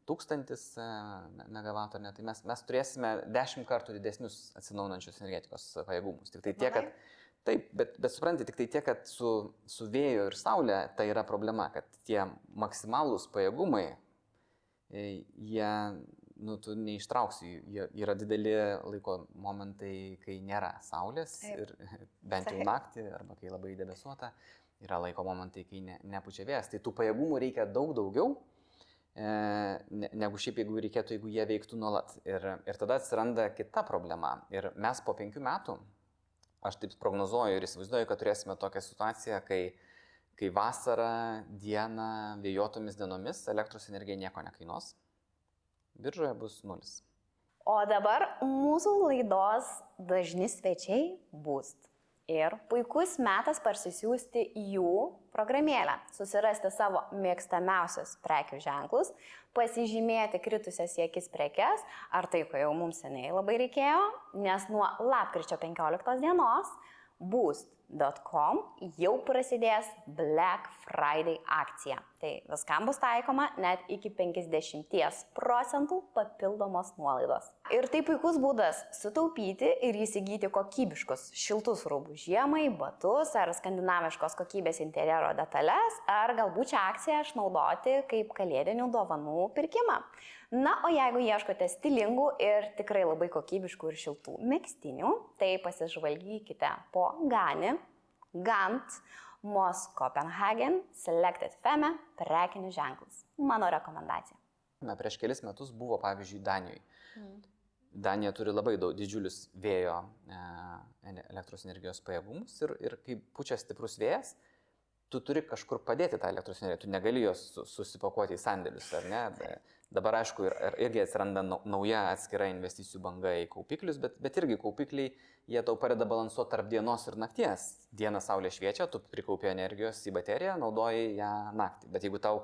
tūkstantis e, me- megavatų, ne, tai mes, mes turėsime dešimt kartų didesnius atsinaujinančios energetikos pajėgumus. Tik tai tiek, kad Taip, bet, bet suprantate, tik tai tiek, kad su, su vėjo ir saulė tai yra problema, kad tie maksimalūs pajėgumai, jie, nu, tu neištrauksi, jie yra dideli laiko momentai, kai nėra saulės Taip. ir bent jau naktį arba kai labai debesuota, yra laiko momentai, kai ne, nepučia vėjas. Tai tų pajėgumų reikia daug daugiau, e, ne- negu šiaip jeigu reikėtų, jeigu jie veiktų nuolat. Ir, ir tada atsiranda kita problema. Ir mes po penkių metų, aš taip prognozuoju ir įsivaizduoju, kad turėsime tokią situaciją, kai, kai vasarą, dieną, vėjuotomis dienomis elektros energija nieko nekainuos. Biržoje bus nulis. O dabar mūsų laidos dažni svečiai bus. Ir puikus metas parsisiųsti jų programėlę, susirasti savo mėgstamiausius prekių ženklus, pasižymėti kritusias į akis prekes, ar tai, ko jau mums seniai labai reikėjo, nes nuo lapkričio 15 dienos Boost Dotcom jau prasidės Black Friday akcija. Tai viskam bus taikoma net iki 50 procentų papildomos nuolaidos. Ir tai puikus būdas sutaupyti ir įsigyti kokybiškus šiltus rūbus žiemai, batus ar skandinaviškos kokybės interjero detalės, ar galbūt šią akciją išnaudoti kaip kalėdinių dovanų pirkimą. Na, o jeigu ieškote stilingų ir tikrai labai kokybiškų ir šiltų mėgstinių, tai pasižvalgykite po Gani, Gant, Mos Copenhagen, Selected Femme prekinius ženklus. Mano rekomendacija. Na, prieš kelis metus buvo, pavyzdžiui, Danijoje. Mm. Danija turi labai daug didžiulius vėjo e, elektros energijos pajėgumus ir, ir kai pučia stiprus vėjas, tu turi kažkur padėti tą elektros energiją, tu negali jos susipakuoti į sandėlius, ar ne? Dabar, aišku, ir, ir, irgi atsiranda nauja atskira investicijų banga į kaupiklius, bet, bet irgi kaupikliai, jie tau padeda balansuoti tarp dienos ir nakties. Dieną saulė šviečia, tu prikaupi energijos į bateriją, naudoji ją naktį. Bet jeigu tau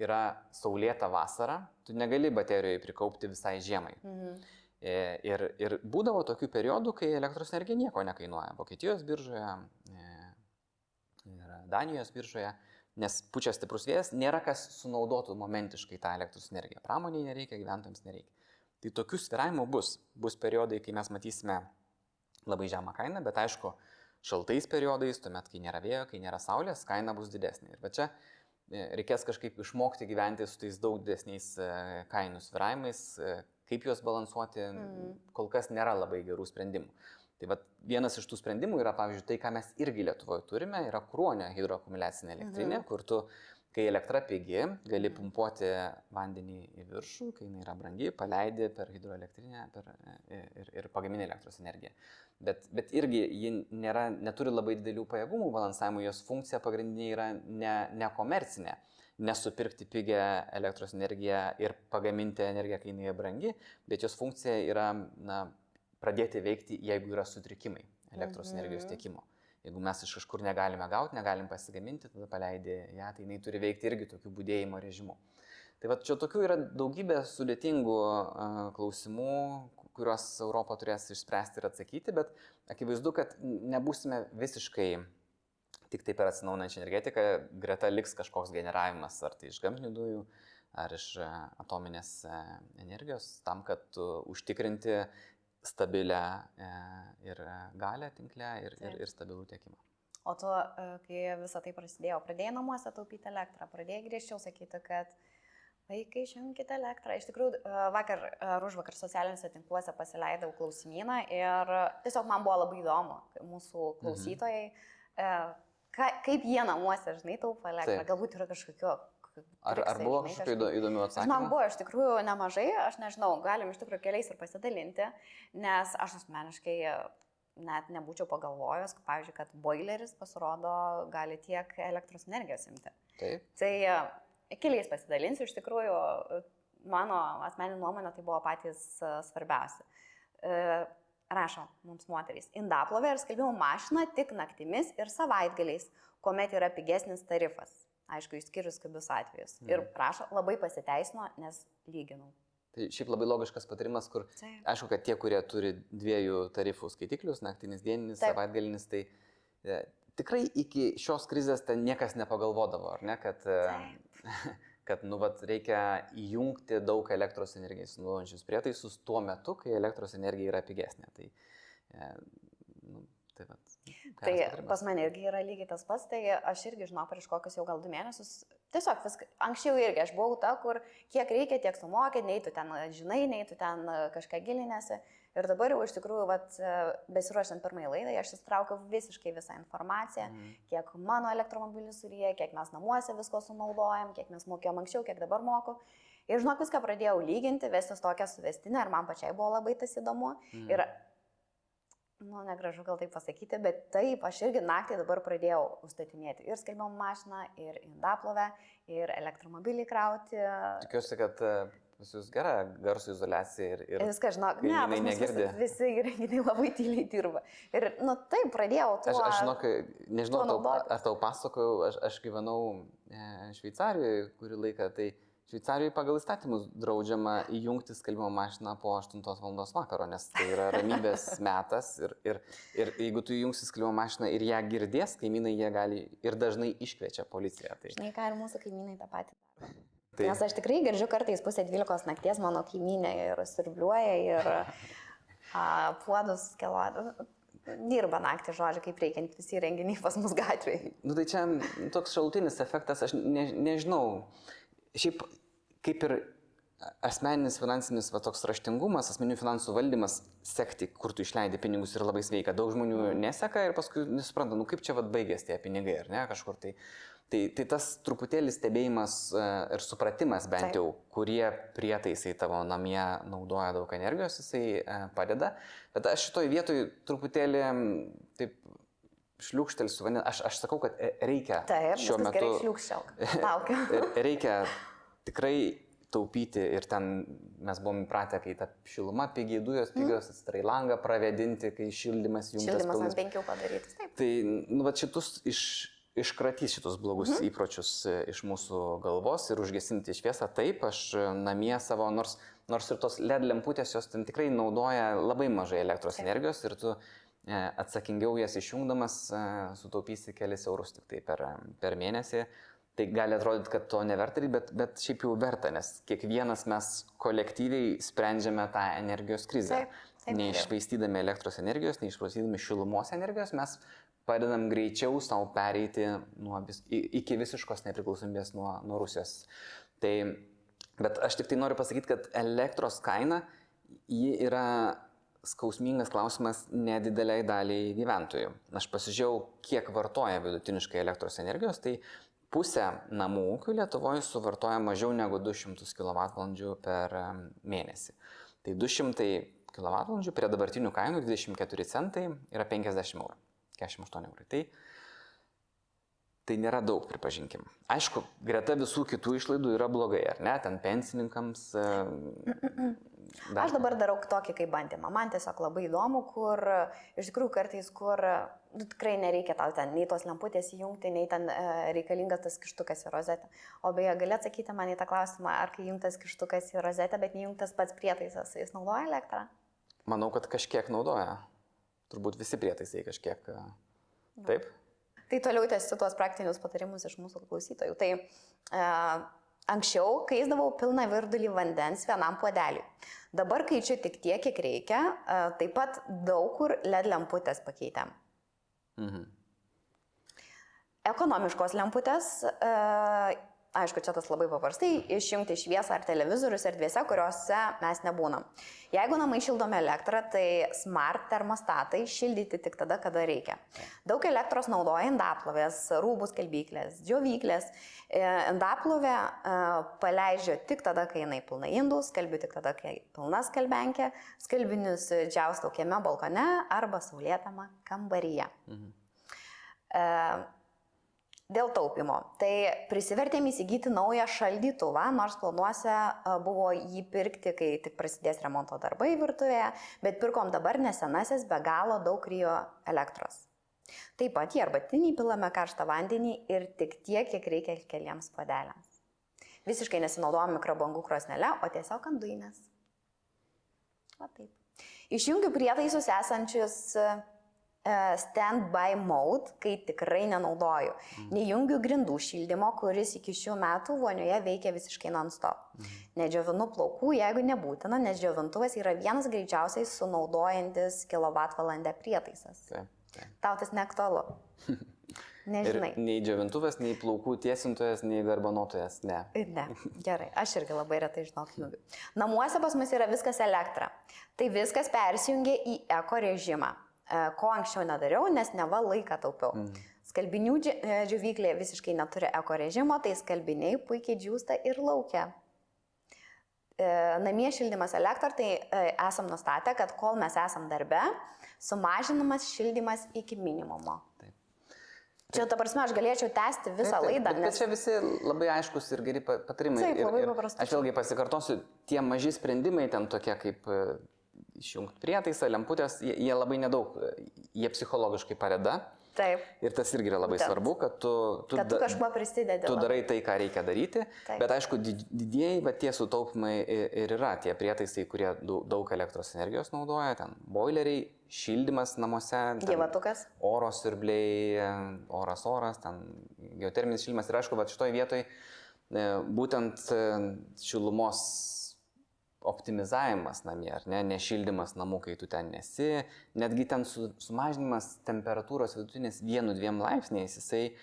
yra saulėta vasara, tu negali baterijoje prikaupti visai žiemai. Mhm. E, ir, ir būdavo tokių periodų, kai elektros energija nieko nekainuoja. Vokietijos biržoje e, ir Danijos biržoje, nes pučia stiprus vėjas, nėra kas sunaudotų momentiškai tą elektros energiją. Pramoniai nereikia, gyventojams nereikia. Tai tokių sviravimų bus. Bus periodai, kai mes matysime labai žemą kainą, bet aišku, šaltais periodais, tuomet, kai nėra vėjo, kai nėra saulės, kaina bus didesnė. Ir va čia e, reikės kažkaip išmokti gyventi su tais daug didesniais e, kainų sviravimais, e, kaip juos balansuoti, mm. kol kas nėra labai gerų sprendimų. Tai va, vienas iš tų sprendimų yra, pavyzdžiui, tai, ką mes irgi Lietuvoje turime, yra kruonio hidroakumuliacinė elektrinė, mhm. kur tu Kai elektra pigi, gali pumpuoti vandenį į viršų, kai jinai yra brangi, paleidi per hidroelektrinę per, e, ir, ir pagamini elektros energiją. Bet, bet irgi ji nėra, neturi labai didelių pajėgumų balansavimo, jos funkcija pagrindinė yra ne, ne komercinė. Nesupirkti pigę elektros energiją ir pagaminti energiją, kai jinai brangi, bet jos funkcija yra na, pradėti veikti, jeigu yra sutrikimai elektros mhm. energijos tiekimo. Jeigu mes iš kažkur negalime gauti, negalim pasigaminti, tada paleidė ją, tai jinai turi veikti irgi tokiu būdėjimo režimu. Tai va čia tokių yra daugybė sudėtingų uh, klausimų, kuriuos Europą turės išspręsti ir atsakyti, bet akivaizdu, kad nebūsime visiškai tik tai per atsinaunančią energetiką, greta liks kažkoks generavimas ar tai iš gamtinių dujų, ar iš atominės energijos, tam, kad užtikrinti stabilę e, ir galę tinklę ir, ir, ir stabilų tiekimą. O tu, e, kai visą tai prasidėjo, pradėjai namuose taupyti elektrą, pradėjai griežčiau sakyti, kad vaikai išjungkite elektrą. Iš tikrųjų, e, vakar ar už vakar socialiniuose tinkluose pasileidau klausimyną ir tiesiog man buvo labai įdomu, mūsų mhm. klausytojai, mhm. ka, kaip jie namuose, žinai, taupo elektrą. Taip. Galbūt yra kažkokio Ar, ar buvo kažkokių įdomių atsakymų? Man buvo iš tikrųjų nemažai, aš nežinau, galim iš tikrųjų keliais ir pasidalinti, nes aš asmeniškai net nebūčiau pagalvojęs, pavyzdžiui, kad boileris pasirodo gali tiek elektros energijos imti. Taip. Tai e, keliais pasidalinsiu, iš tikrųjų, mano asmeninė nuomonė tai buvo patys e, svarbiausi. E, rašo mums moterys, indaplovė ir skalbimo mašina tik naktimis ir savaitgaliais, kuomet yra pigesnis tarifas. Aišku, išskyrus skabius atvejus. Mm. Ir prašo, labai pasiteisino, nes lyginau. Tai šiaip labai logiškas patarimas, kur Taip. aišku, kad tie, kurie turi dviejų tarifų skaitiklius, naktinis, dieninis, Taip. savaitgalinis, tai e, tikrai iki šios krizės ten niekas nepagalvodavo, ar ne, kad, e, kad nu, vat, reikia įjungti daug elektros energijos naudojančius prietaisus tuo metu, kai elektros energija yra pigesnė. Tai, e, nu, tai vat, Tai pas mane irgi yra lygiai tas pats, tai aš irgi žinau prieš kokius jau gal du mėnesius, tiesiog viską, anksčiau irgi aš buvau ta, kur kiek reikia, tiek sumokė, nei tu ten žinai, nei tu ten kažką gilinėsi. Ir dabar jau iš tikrųjų, vat, besiruošiant pirmai laidai, aš įstraukiau visiškai visą informaciją, mm. kiek mano elektromobilis suryja, kiek mes namuose visko sunaudojam, kiek mes mokėjom anksčiau, kiek dabar moku. Ir žinok, viską pradėjau lyginti, vestis tokią suvestinę ir man pačiai buvo labai tas įdomu. Mm. Ir nu, negražu gal taip pasakyti, bet taip, aš irgi naktį dabar pradėjau užstatinėti ir skalbimo mašiną, ir indaplovę, ir elektromobilį krauti. Tikiuosi, kad e, pas jūs gera garso izolacija ir... ir Viską žinau, ne, jinai negirdi. Visi, visi įrenginiai labai tyliai dirba. Ir, nu, taip, pradėjau tuo. Aš, aš žinok, nežinau, tau, ar tau pasakojau, aš, aš gyvenau e, Šveicarijoje kurį laiką, tai Šveicarijoje pagal įstatymus draudžiama įjungti skalbimo mašiną po 8 val. vakaro, nes tai yra ramybės metas ir, ir, ir jeigu tu įjungsi skalbimo mašiną ir ją girdės, kaimynai jie gali ir dažnai iškviečia policiją. Tai, Žinai, ką ir mūsų kaimynai tą patį daro. tai, Nes aš tikrai girdžiu kartais pusę dvylikos nakties mano kaimynė ir sirbliuoja ir a, puodus keluoja. Dirba naktį, žodžiu, kaip reikiant visi renginiai pas mus gatvėje. nu, tai čia toks šalutinis efektas, aš ne, nežinau. Šiaip kaip ir asmeninis finansinis va, toks raštingumas, asmeninių finansų valdymas, sekti, kur tu išleidai pinigus yra labai sveika. Daug žmonių neseka ir paskui nesupranta, nu kaip čia vad baigės tie pinigai, ar ne, kažkur tai. Tai, tai tas truputėlį stebėjimas e, ir supratimas bent Taip. jau, kurie prietaisai tavo namie naudoja daug energijos, jisai e, padeda. Bet aš šitoj vietoj truputėlį taip šliūkštelsiu, vandens. aš, aš sakau, kad e, reikia Taip, šiuo viskas gerai metu šliūkščiauk. Laukiu. Ir reikia tikrai taupyti ir ten mes buvom įpratę, kai ta šiluma pigiai, dujos pigios, atsidarai langą pravedinti, kai šildymas. Mhm. Šildymas pilnas. ant penkių padarytas. Taip. Tai, nu, va šitus iš, iškratys šitus blogus mhm. įpročius e, iš mūsų galvos ir užgesinti šviesą. Taip, aš e, namie savo, nors, nors ir tos LED lemputės, jos ten tikrai naudoja labai mažai elektros Taip. energijos ir tu e, atsakingiau jas išjungdamas e, sutaupysi kelis eurus tik tai per, per mėnesį. Tai gali atrodyti, kad to neverta, bet, bet šiaip jau verta, nes kiekvienas mes kolektyviai sprendžiame tą energijos krizę. Neišvaistydami elektros energijos, neišvaistydami šilumos energijos, mes padedam greičiau savo pereiti nuo iki visiškos nepriklausomybės nuo, nuo Rusijos. Tai, bet aš tik tai noriu pasakyti, kad elektros kaina, ji yra skausmingas klausimas nedideliai daliai gyventojų. Aš pasižiūrėjau, kiek vartoja vidutiniškai elektros energijos, tai pusė namų ūkių Lietuvoje suvartoja mažiau negu 200 kWh per mėnesį. Tai 200 kWh prie dabartinių kainų 24 centai yra 50 eurų, 48 eurų. Tai, tai nėra daug, pripažinkim. Aišku, greta visų kitų išlaidų yra blogai, ar ne? Ten pensininkams. Dar- Aš dabar darau tokį kaip bandymą. Man tiesiog labai įdomu, kur iš tikrųjų kartais, kur nu, tikrai nereikia tau ten nei tos lemputės įjungti, nei ten e, reikalingas tas kištukas į rozetę. O beje, gali atsakyti man į tą klausimą, ar kai įjungtas kištukas į rozetę, bet neįjungtas pats prietaisas, jis naudoja elektrą? Manau, kad kažkiek naudoja. Turbūt visi prietaisai kažkiek. e, Taip? Tai toliau tęsiu tuos praktinius patarimus iš mūsų klausytojų. Tai e, anksčiau kaisdavau pilną virdulį vandens vienam puodeliui. Dabar kaičiu tik tiek, kiek reikia. E, taip pat daug kur LED lemputės pakeitėm. Mhm. Ekonomiškos lemputės, e, aišku, čia tas labai paprastai, išjungti šviesą ar televizorius erdvėse, kuriuose mes nebūnam. Jeigu namai šildomi elektrą, tai smart termostatai šildyti tik tada, kada reikia. Daug elektros naudoja indaplovės, rūbų skalbyklės, džiovyklės. E, Indaplovė e, paleidžia tik tada, kai jinai pilna indų, skalbiu tik tada, kai pilna skalbenkė, skalbinius džiaustau kieme, balkone arba saulėtame kambaryje. Mhm. E, Dėl taupimo. Tai prisivertėm įsigyti naują šaldytuvą, nors planuose e, buvo jį pirkti, kai tik prasidės remonto darbai virtuvėje, bet pirkom dabar nesenasis be galo daug ryjo elektros. Taip pat į arbatinį pilame karštą vandenį ir tik tiek, kiek reikia keliems padeliams. Visiškai nesinaudojam mikrobangų krosnelę, o tiesiog ant duinės. Va taip. Išjungiu prietaisus esančius stand-by mode, kai tikrai nenaudoju. Nejungiu grindų šildymo, kuris iki šių metų vonioje veikia visiškai non-stop. Nedžiovinu plaukų, jeigu nebūtina, nes džiovintuvas yra vienas greičiausiai sunaudojantis kWh prietaisas. Taip, taip. Tau tas neaktualu. Ir Nežinai. nei džiovintuvas, nei plaukų tiesintojas, nei garbanotojas, ne. Ne, gerai, aš irgi labai retai žinau knygų. Namuose pas mus yra viskas elektra. Tai viskas persijungia į eko režimą, e, ko anksčiau nedariau, nes neva laiką taupiau. Mhm. Skalbinių dži- e, visiškai neturi eko režimo, tai skalbiniai puikiai džiūsta ir laukia. E, Namie šildymas elektra, tai e, esam nustatę, kad kol mes esam darbe, sumažinamas šildymas iki minimumo. Taip. Čia, ta prasme, aš galėčiau tęsti visą Taip, taip, laidą, Bet, bet čia visi labai aiškus ir geri pa- patarimai. Taip, labai paprastai. Aš vėlgi pasikartosiu, tie maži sprendimai ten tokie kaip e, išjungti prietaisą, lemputės, jie, jie labai nedaug, jie psichologiškai padeda. Taip. Ir tas irgi yra labai Būtent. svarbu, kad tu, tu, Kad tu kažkuo prisidedi. tu darai tai, ką reikia daryti, Taip. bet aišku, did- didieji, bet tie sutaupimai ir yra tie prietaisai, kurie dau- daug elektros energijos naudoja, ten boileriai, šildymas namuose, Gyvatukas. oro siurbliai, oras oras, ten geoterminis šildymas ir aišku, va šitoj vietoj e, būtent e, šilumos optimizavimas namie, ar ne, nešildymas namų, kai tu ten nesi, netgi ten su, sumažinimas temperatūros vidutinės 1-2 laipsniais, jisai e,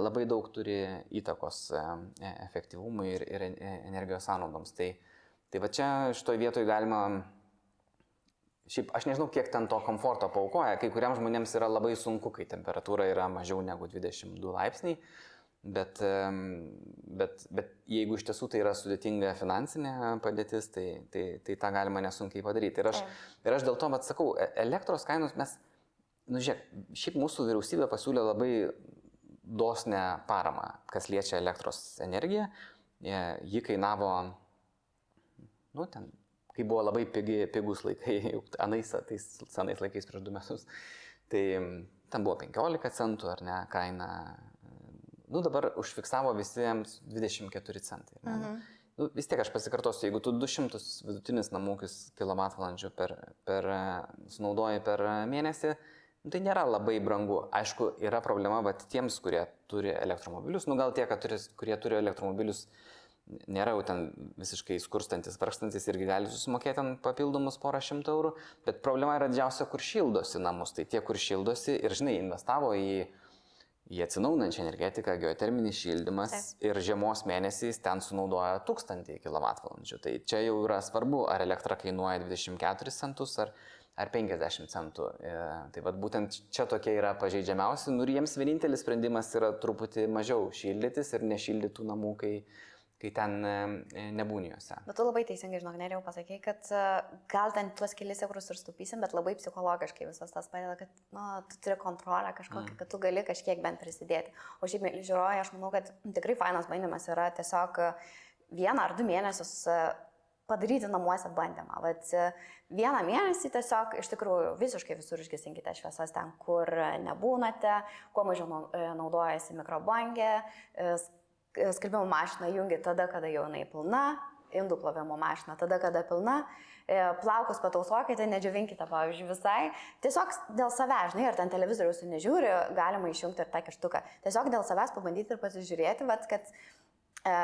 labai daug turi įtakos e, e, efektyvumui ir, ir energijos sąnaudoms. Tai, tai va čia šitoje vietoje galima, šiaip aš nežinau, kiek ten to komforto paukoja, kai kuriems žmonėms yra labai sunku, kai temperatūra yra mažiau negu 22 laipsniai. Bet, bet, bet jeigu iš tiesų tai yra sudėtinga finansinė padėtis, tai, tai, tai tą galima nesunkiai padaryti. Ir aš, ir aš dėl to, mat sakau, e- elektros kainos mes, nu žiūrėk, šiaip mūsų vyriausybė pasiūlė labai dosnę paramą, kas liečia elektros energiją. E, Ji kainavo, nu ten, kai buvo labai pigi, pigus laikai, jau anais, tais senais laikais prieš du metus, tai ten buvo 15 centų ar ne kaina nu dabar užfiksavo visiems 24 centai. Ne? Mhm. Nu, vis tiek aš pasikartosiu, jeigu tu 200 vidutinis namūkis kWh per, per, sunaudoji per mėnesį, nu, tai nėra labai brangu. Aišku, yra problema, bet tiems, kurie turi elektromobilius, nu gal tie, turi, kurie turi elektromobilius, nėra jau ten visiškai skurstantis, vargstantis irgi gali susimokėti ten papildomus porą šimtų eurų, bet problema yra didžiausia, kur šildosi namus. Tai tie, kur šildosi ir, žinai, investavo į į atsinaunančią energetiką, geoterminis šildymas Taip. ir žiemos mėnesiais ten sunaudoja 1000 kWh. Tai čia jau yra svarbu, ar elektra kainuoja 24 centus ar, ar 50 centų. E, Tai vad būtent čia tokie yra pažeidžiamiausi. Nu ir jiems vienintelis sprendimas yra truputį mažiau šildytis ir nešildytų namų, kai, kai ten e, nebūni juose. Bet tu labai teisingai, žinok, nerėjau pasakyti, kad e, gal ten tuos kelius eurus ir stupysim, bet labai psichologiškai visas tas padeda, kad nu, tu turi kontrolę kažkokią, mm. kad tu gali kažkiek bent prisidėti. O šiaip, žiūrovai, aš manau, kad tikrai fainas bandymas yra tiesiog e, vieną ar du mėnesius padaryti namuose bandymą. Vat vieną mėnesį tiesiog iš tikrųjų visiškai visur išgesinkite šviesas ten, kur nebūnate, kuo mažiau nau- naudojasi mikrobangė, skalbimo mašiną jungi tada, kada jau jinai pilna, indų plovimo mašiną tada, kada pilna, e, plaukus patausokite, nedžiavinkite, pavyzdžiui, visai. Tiesiog dėl savęs, žinai, ar ten televizorius nežiūri, galima išjungti ir tą kištuką. Tiesiog dėl savęs pabandyti ir pasižiūrėti, vat, kad e,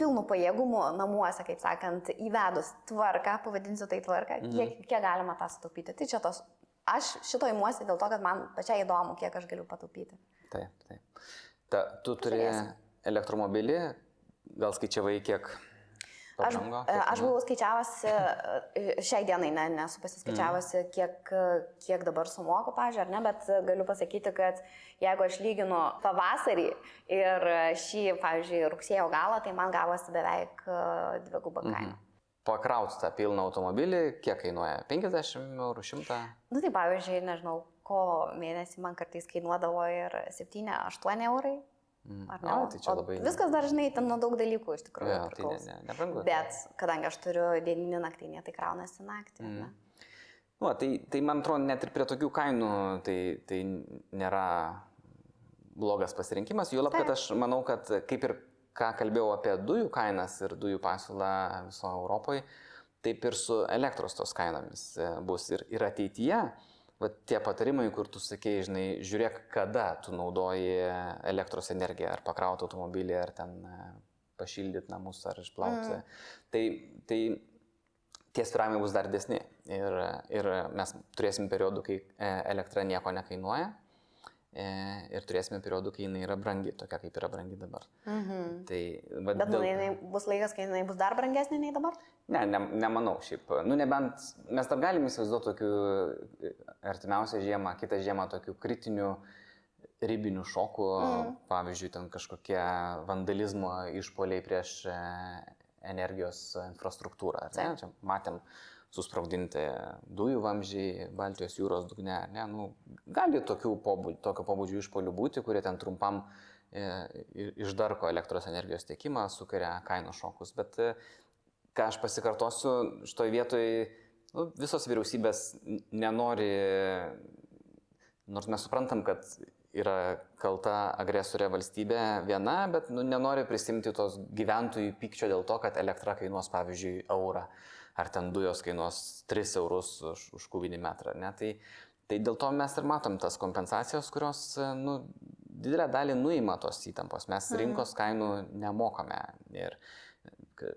pilnų pajėgumų namuose, kaip sakant, įvedus tvarką, pavadinsiu tai tvarką, Mhm. kiek, kiek galima tą sutaupyti. Tai čia tos, aš šito įmuosi dėl to, kad man pačiai įdomu, kiek aš galiu pataupyti. Taip, taip. Ta, tu turi Žiūrėsim. Elektromobilį, gal skaičiavai kiek Aš, pabrango? e, kiek aš buvau skaičiavusi, e, šiai dienai ne, nesu pasiskaičiavusi, Mhm. kiek, e, kiek dabar sumoku, pažiūrėjau, ar ne, bet e, galiu pasakyti, kad jeigu aš lyginu pavasarį ir šį, pavyzdžiui, rugsėjo galą, tai man gavosi beveik e, dvigubą kainą. Mhm. Pakrauti tą pilną automobilį, kiek kainuoja? 50 eurų, 100? Nu tai pavyzdžiui, nežinau, ko mėnesį man kartais kainuodavo ir 7-8 eurai. Ar ne? A, tai čia O labai... Viskas dažnai ten nuo daug dalykų iš tikrųjų. Ja, tai ne, ne, nebrangu. Bet kadangi aš turiu dieninį naktinį, tai kraunasi naktį. Mm. Mm. Nu, tai, tai man atrodo, net ir prie tokių kainų tai, tai nėra blogas pasirinkimas. Juolab, kad aš manau, kad kaip ir ką kalbėjau apie dujų kainas ir dujų pasiūlą visoje Europoje, taip ir su elektros tos kainomis bus ir, ir ateityje. Vat tie patarimai, kur tu sakei, žinai, žiūrėk, kada tu naudoji elektros energiją, ar pakrauti automobilį, ar ten pašildyti namus, ar išplauti. Mm. Tai, tai tie sviravimai bus dar didesni. Ir, ir mes turėsim periodų, kai e, elektra nieko nekainuoja. E, Ir turėsime periodų, kai jinai yra brangi, tokia kaip yra brangi dabar. Mhm. Tai, va, Bet dėl... jinai bus laikas, kai jinai bus dar brangesnė nei dabar? Ne, ne, nemanau šiaip. Nu, nebent mes dar galim įsivaizduoti tokių e, artimiausią žiemą, kitą žiemą tokių kritinių ribinių šokų, mm. pavyzdžiui, ten kažkokie vandalizmo išpoliai prieš e, energijos infrastruktūrą. Čia matėm susprogdinti dujų vamzdžiai Baltijos jūros dugne. Ne? Nu, gali pobūdžių, tokio pobūdžio išpolių būti, kurie ten trumpam e, išdarko elektros energijos tiekimą, sukuria kainų šokus. Bet e, ką aš pasikartosiu, šitoj vietoj nu, visos vyriausybės nenori, nors mes suprantam, kad yra kalta agresorė valstybė viena, bet nu, nenori prisimti tos gyventojų pykčio dėl to, kad elektra kainuos, pavyzdžiui, eurą, ar ten dujos kainuos 3 eurus už, už kubinį metrą. Ne? Tai, tai dėl to mes ir matom tas kompensacijas, kurios nu, didelę dalį nuima tos įtampos. Mes rinkos kainų nemokame. Ir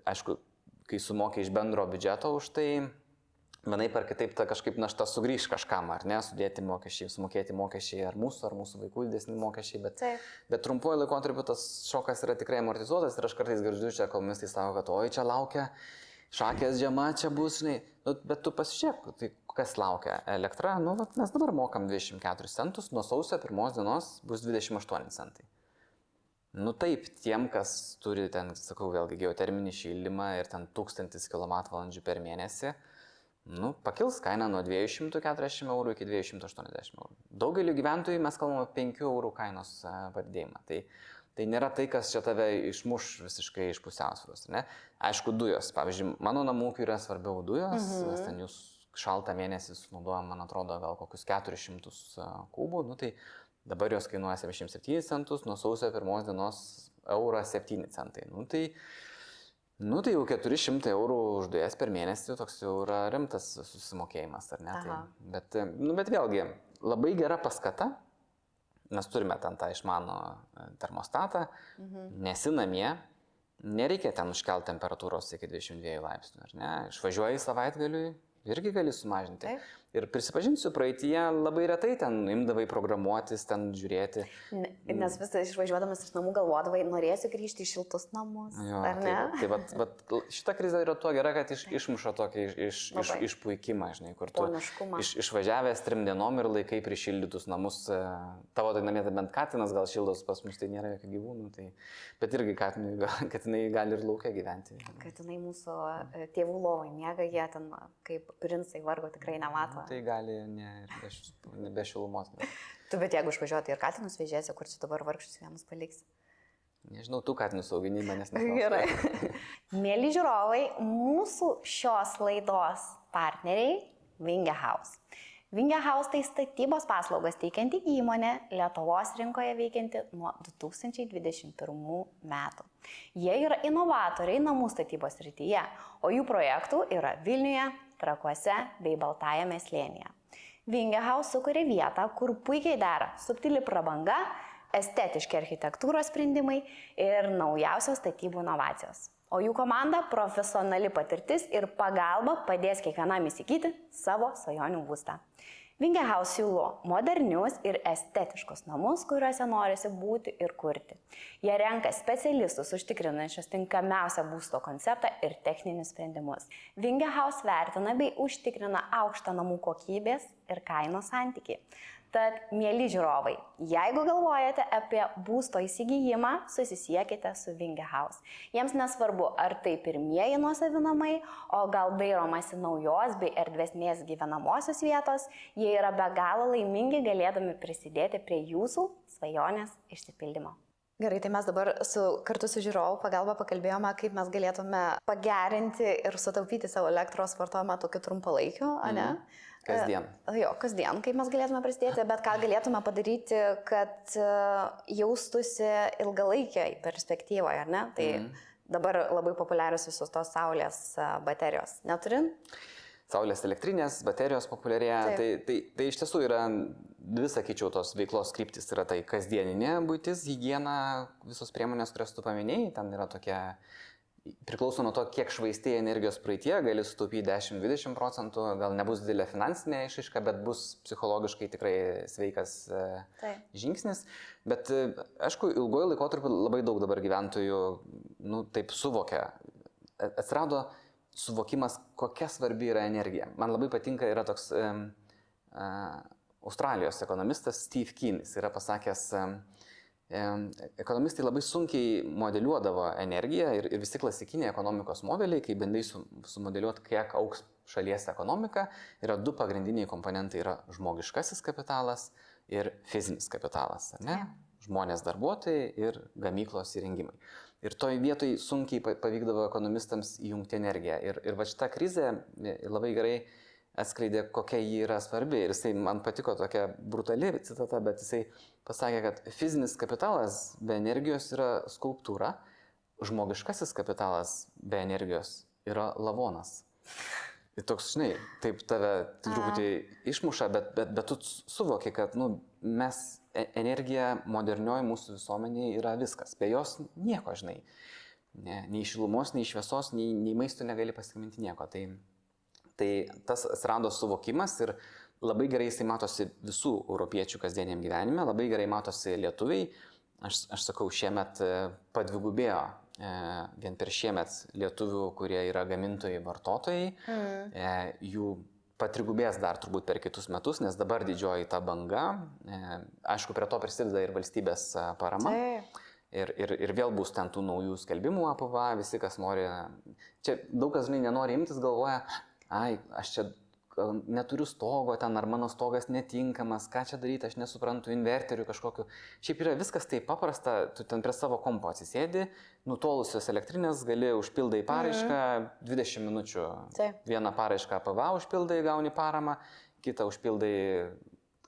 aišku, kai sumokė iš bendro biudžeto už tai, vienai per kitaip ta kažkaip našta sugrįž kažkam, ar ne, sudėti mokesčiai, sumokėti mokesčiai, ar mūsų, ar mūsų vaikų didesni mokesčiai, bet, Taip. bet trumpuoju laikotarpiu tas šokas yra tikrai amortizuotas ir aš kartais girdžiu čia komunistai sako, kad oi čia laukia, šakės žiema čia bus, žinai, nu, bet tu pasižiūrėk, tai kas laukia elektra, nu, vat, mes dabar mokam 24 centus, nuo sausio pirmos dienos bus 28 centai. Nu taip, tiem, kas turi ten, sakau, vėlgi geoterminį šildymą ir ten 1000 kWh per mėnesį, nu, pakils kaina nuo 240 eurų iki 280 eurų. Daugeliu gyventojų mes kalbame 5 eurų kainos e, padidėjimą. Tai, tai nėra tai, kas čia tave išmuš visiškai iš pusiausvėros. Aišku, dujos. Pavyzdžiui, mano namų ūkiui yra svarbiau dujos, mhm. nes ten jūs šaltą mėnesį sunaudojam, man atrodo, gal kokius 400 e, kubų. Nu, tai dabar jos kainuoja 77 centus, nuo sausio pirmos dienos eurą 7 centai. Nu, tai, Nu, tai jau 400 eurų už dujas per mėnesį toks jau yra rimtas susimokėjimas, ar ne? Tai, Aha. bet, nu, bet vėlgi, labai gera paskata, mes turime ten tą išmano e, termostatą, mhm. nesi namie, nereikia ten užkelti temperatūros iki 22 laipsnių, ar ne? Išvažiuoji savaitgaliui, irgi gali sumažinti. Taip. Ir prisipažinsiu, praeitie labai retai ten imdavai programuotis, ten žiūrėti. Ne- Nes vis išvažiuodamas iš namų galvodavai, norėsiu grįžti į šiltus namus. Jo, ar tai, ne? va- tai vat, vat, šita krizė yra tuo gera, kad iš, išmuša tokį iš, iš, iš, išpuikimą, žinai, kur tu iš, išvažiavęs trim dienom ir laikai prišildytus namus, e, tavo tai namie tai bent katinas gal šildos, pas mus tai nėra jokių gyvūnų, tai, bet irgi katinai, katinai gali ir laukia gyventi. Kad jinai mūsų e, tėvų lovai miega, jie ten kaip princai vargo tikrai nemato. Tai gali ne, ir be, be šilumos. Bet, Tu bet jeigu išvažiuoti ir katinus vežėsi, kur čia dabar vargšus vienus paliksi. nežinau, tu katinus augini manęs ne. Gerai. Mėly žiūrovai, mūsų šios laidos partneriai Vinge House. Vinge House tai statybos paslaugos teikianti įmonė Lietuvos rinkoje veikianti nuo 2021 metų. Jie yra inovatoriai namų statybos rytyje, o jų projektų yra Vilniuje, Trakuose bei Baltajame slėnyje. Vinge House sukuria vietą, kur puikiai dera subtili prabanga, estetiški architektūros sprendimai ir naujausios statybų inovacijos. O jų komanda - profesionali patirtis ir pagalba padės kiekvienam įsigyti savo svajonių būstą. Vinge House siūlo modernius ir estetiškus namus, kuriuose norisi būti ir kurti. Jie renka specialistus užtikrinančius tinkamiausią būsto konceptą ir techninius sprendimus. Vinge House vertina bei užtikrina aukštą namų kokybės ir kainos santyki. Tad, mėly žiūrovai, jeigu galvojate apie būsto įsigijimą, susisiekite su Vinge House. Jiems nesvarbu, ar tai pirmieji nuosavi namai, o gal dairomasi naujos bei erdvesnės gyvenamosios vietos, jie yra be galo laimingi galėdami prisidėti prie jūsų svajonės išsipildymo. Gerai, tai mes dabar su, kartu su žiūrovų pagalba pakalbėjome, kaip mes galėtume pagerinti ir sutaupyti savo elektros vartojimą tokiu trumpalaikiu, ar ne? Kasdien. E, Jo, kasdien, kaip mes galėtume prisidėti, bet ką galėtume padaryti, kad e, jaustųsi ilgalaikiai perspektyvoje, ar ne? Tai Mhm. dabar labai populiarius visos tos saulės e, baterijos. Neturin? Saulės elektrinės, baterijos populiarėja. Tai, tai, tai iš tiesų yra, dvi sakyčiau, tos veiklos kryptis yra tai kasdieninė būtis, hygiena, visos priemonės, kurias tu paminėjai, ten yra tokia, priklauso nuo to, kiek švaistėjai energijos praeitie, gali sutaupyti 10-20 procentų, gal nebus didelė finansinė išaiška, bet bus psichologiškai tikrai sveikas Taip. žingsnis. Bet, e, aišku, ilgojo laikotarpiu labai daug dabar gyventojų, nu, taip suvokia. Atsirado suvokimas, kokia svarbi yra energija. Man labai patinka, yra toks um, uh, Australijos ekonomistas Steve Keen, jis yra pasakęs, um, ekonomistai labai sunkiai modeliuodavo energiją ir, ir visi klasikiniai ekonomikos modeliai, kai bandai su, sumodeliuoti, kiek auks šalies ekonomika, yra du pagrindiniai komponentai - yra žmogiškasis kapitalas ir fizinis kapitalas. Ne? Taip. Žmonės darbuotojai ir gamyklos įrengimai. Ir toj vietoj sunkiai pa- pavykdavo ekonomistams įjungti energiją. Ir, ir va šita krizė e, labai gerai atskleidė, kokia ji yra svarbi. Ir jisai man patiko tokia brutali citata, bet jisai pasakė, kad fizinis kapitalas be energijos yra skulptūra, žmogiškasis kapitalas be energijos yra lavonas. Ir toks, žinai, taip tave truputį išmuša, bet, bet, bet tu suvoki, kad nu, mes, e- energija modernioji mūsų visuomenėje yra viskas. Be jos nieko, žinai. Ne, nei šilumos, nei šviesos, nei, nei maisto negali pasigaminti nieko. Tai, tai tas atsirado suvokimas ir labai gerai jisai matosi visų europiečių kasdieniam gyvenime, labai gerai matosi lietuviai. Aš, aš sakau, šiemet e, padvigubėjo e, vien per šiemet lietuvių, kurie yra gamintojai, vartotojai, Mm. e, jų patrigubės dar turbūt per kitus metus, nes dabar didžioji ta banga, e, aišku, prie to prisideda ir valstybės e, parama. Taip. Ir, ir, ir vėl bus ten tų naujų skelbimų apava, visi, kas nori. Čia daug kas, žinai, nenori imtis, galvoja, ai, aš čia neturiu stogo ten, ar mano stogas netinkamas, ką čia daryti, aš nesuprantu, inverterių kažkokiu. Šiaip yra viskas taip paprasta, tu ten prie savo kompo atsisėdi, nutolusios elektrinės gali užpildai paraišką, 20 minučių. Taip. Vieną paraišką PVA užpildai, gauni paramą, kitą užpildai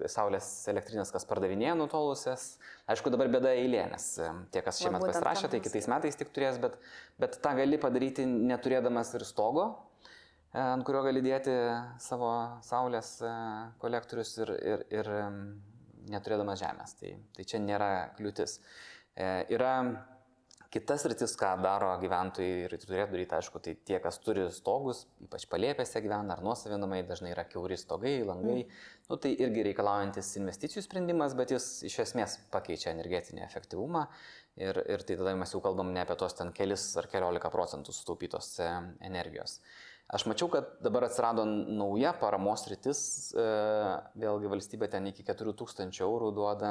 Saulės elektrinės, kas pardavinėja nutolusias. Aišku, dabar bėda eilė, nes tie, kas šiemet pasirašė, tai kitais metais tik turės, bet, bet tą gali padaryti neturėdamas ir stogo, ant kurio gali dėti savo Saulės e, kolektorius ir, ir, ir neturėdamas žemės. Tai, tai čia nėra kliūtis. E, Yra Kitas rytis, ką daro gyventojai ir turėtų daryti, aišku, tai tie, kas turi stogus, ypač palėpėse gyvena ar nuosavinamai, dažnai yra keuri stogai, langai, mm. nu, tai irgi reikalaujantis investicijų sprendimas, bet jis iš esmės pakeičia energetinį efektyvumą ir, ir tai tada mes jau kalbam ne apie tos ten kelis ar keliolika procentų sutaupytos e, energijos. Aš mačiau, kad dabar atsirado nauja paramos rytis, e, vėlgi valstybė ten iki 4000 eurų duoda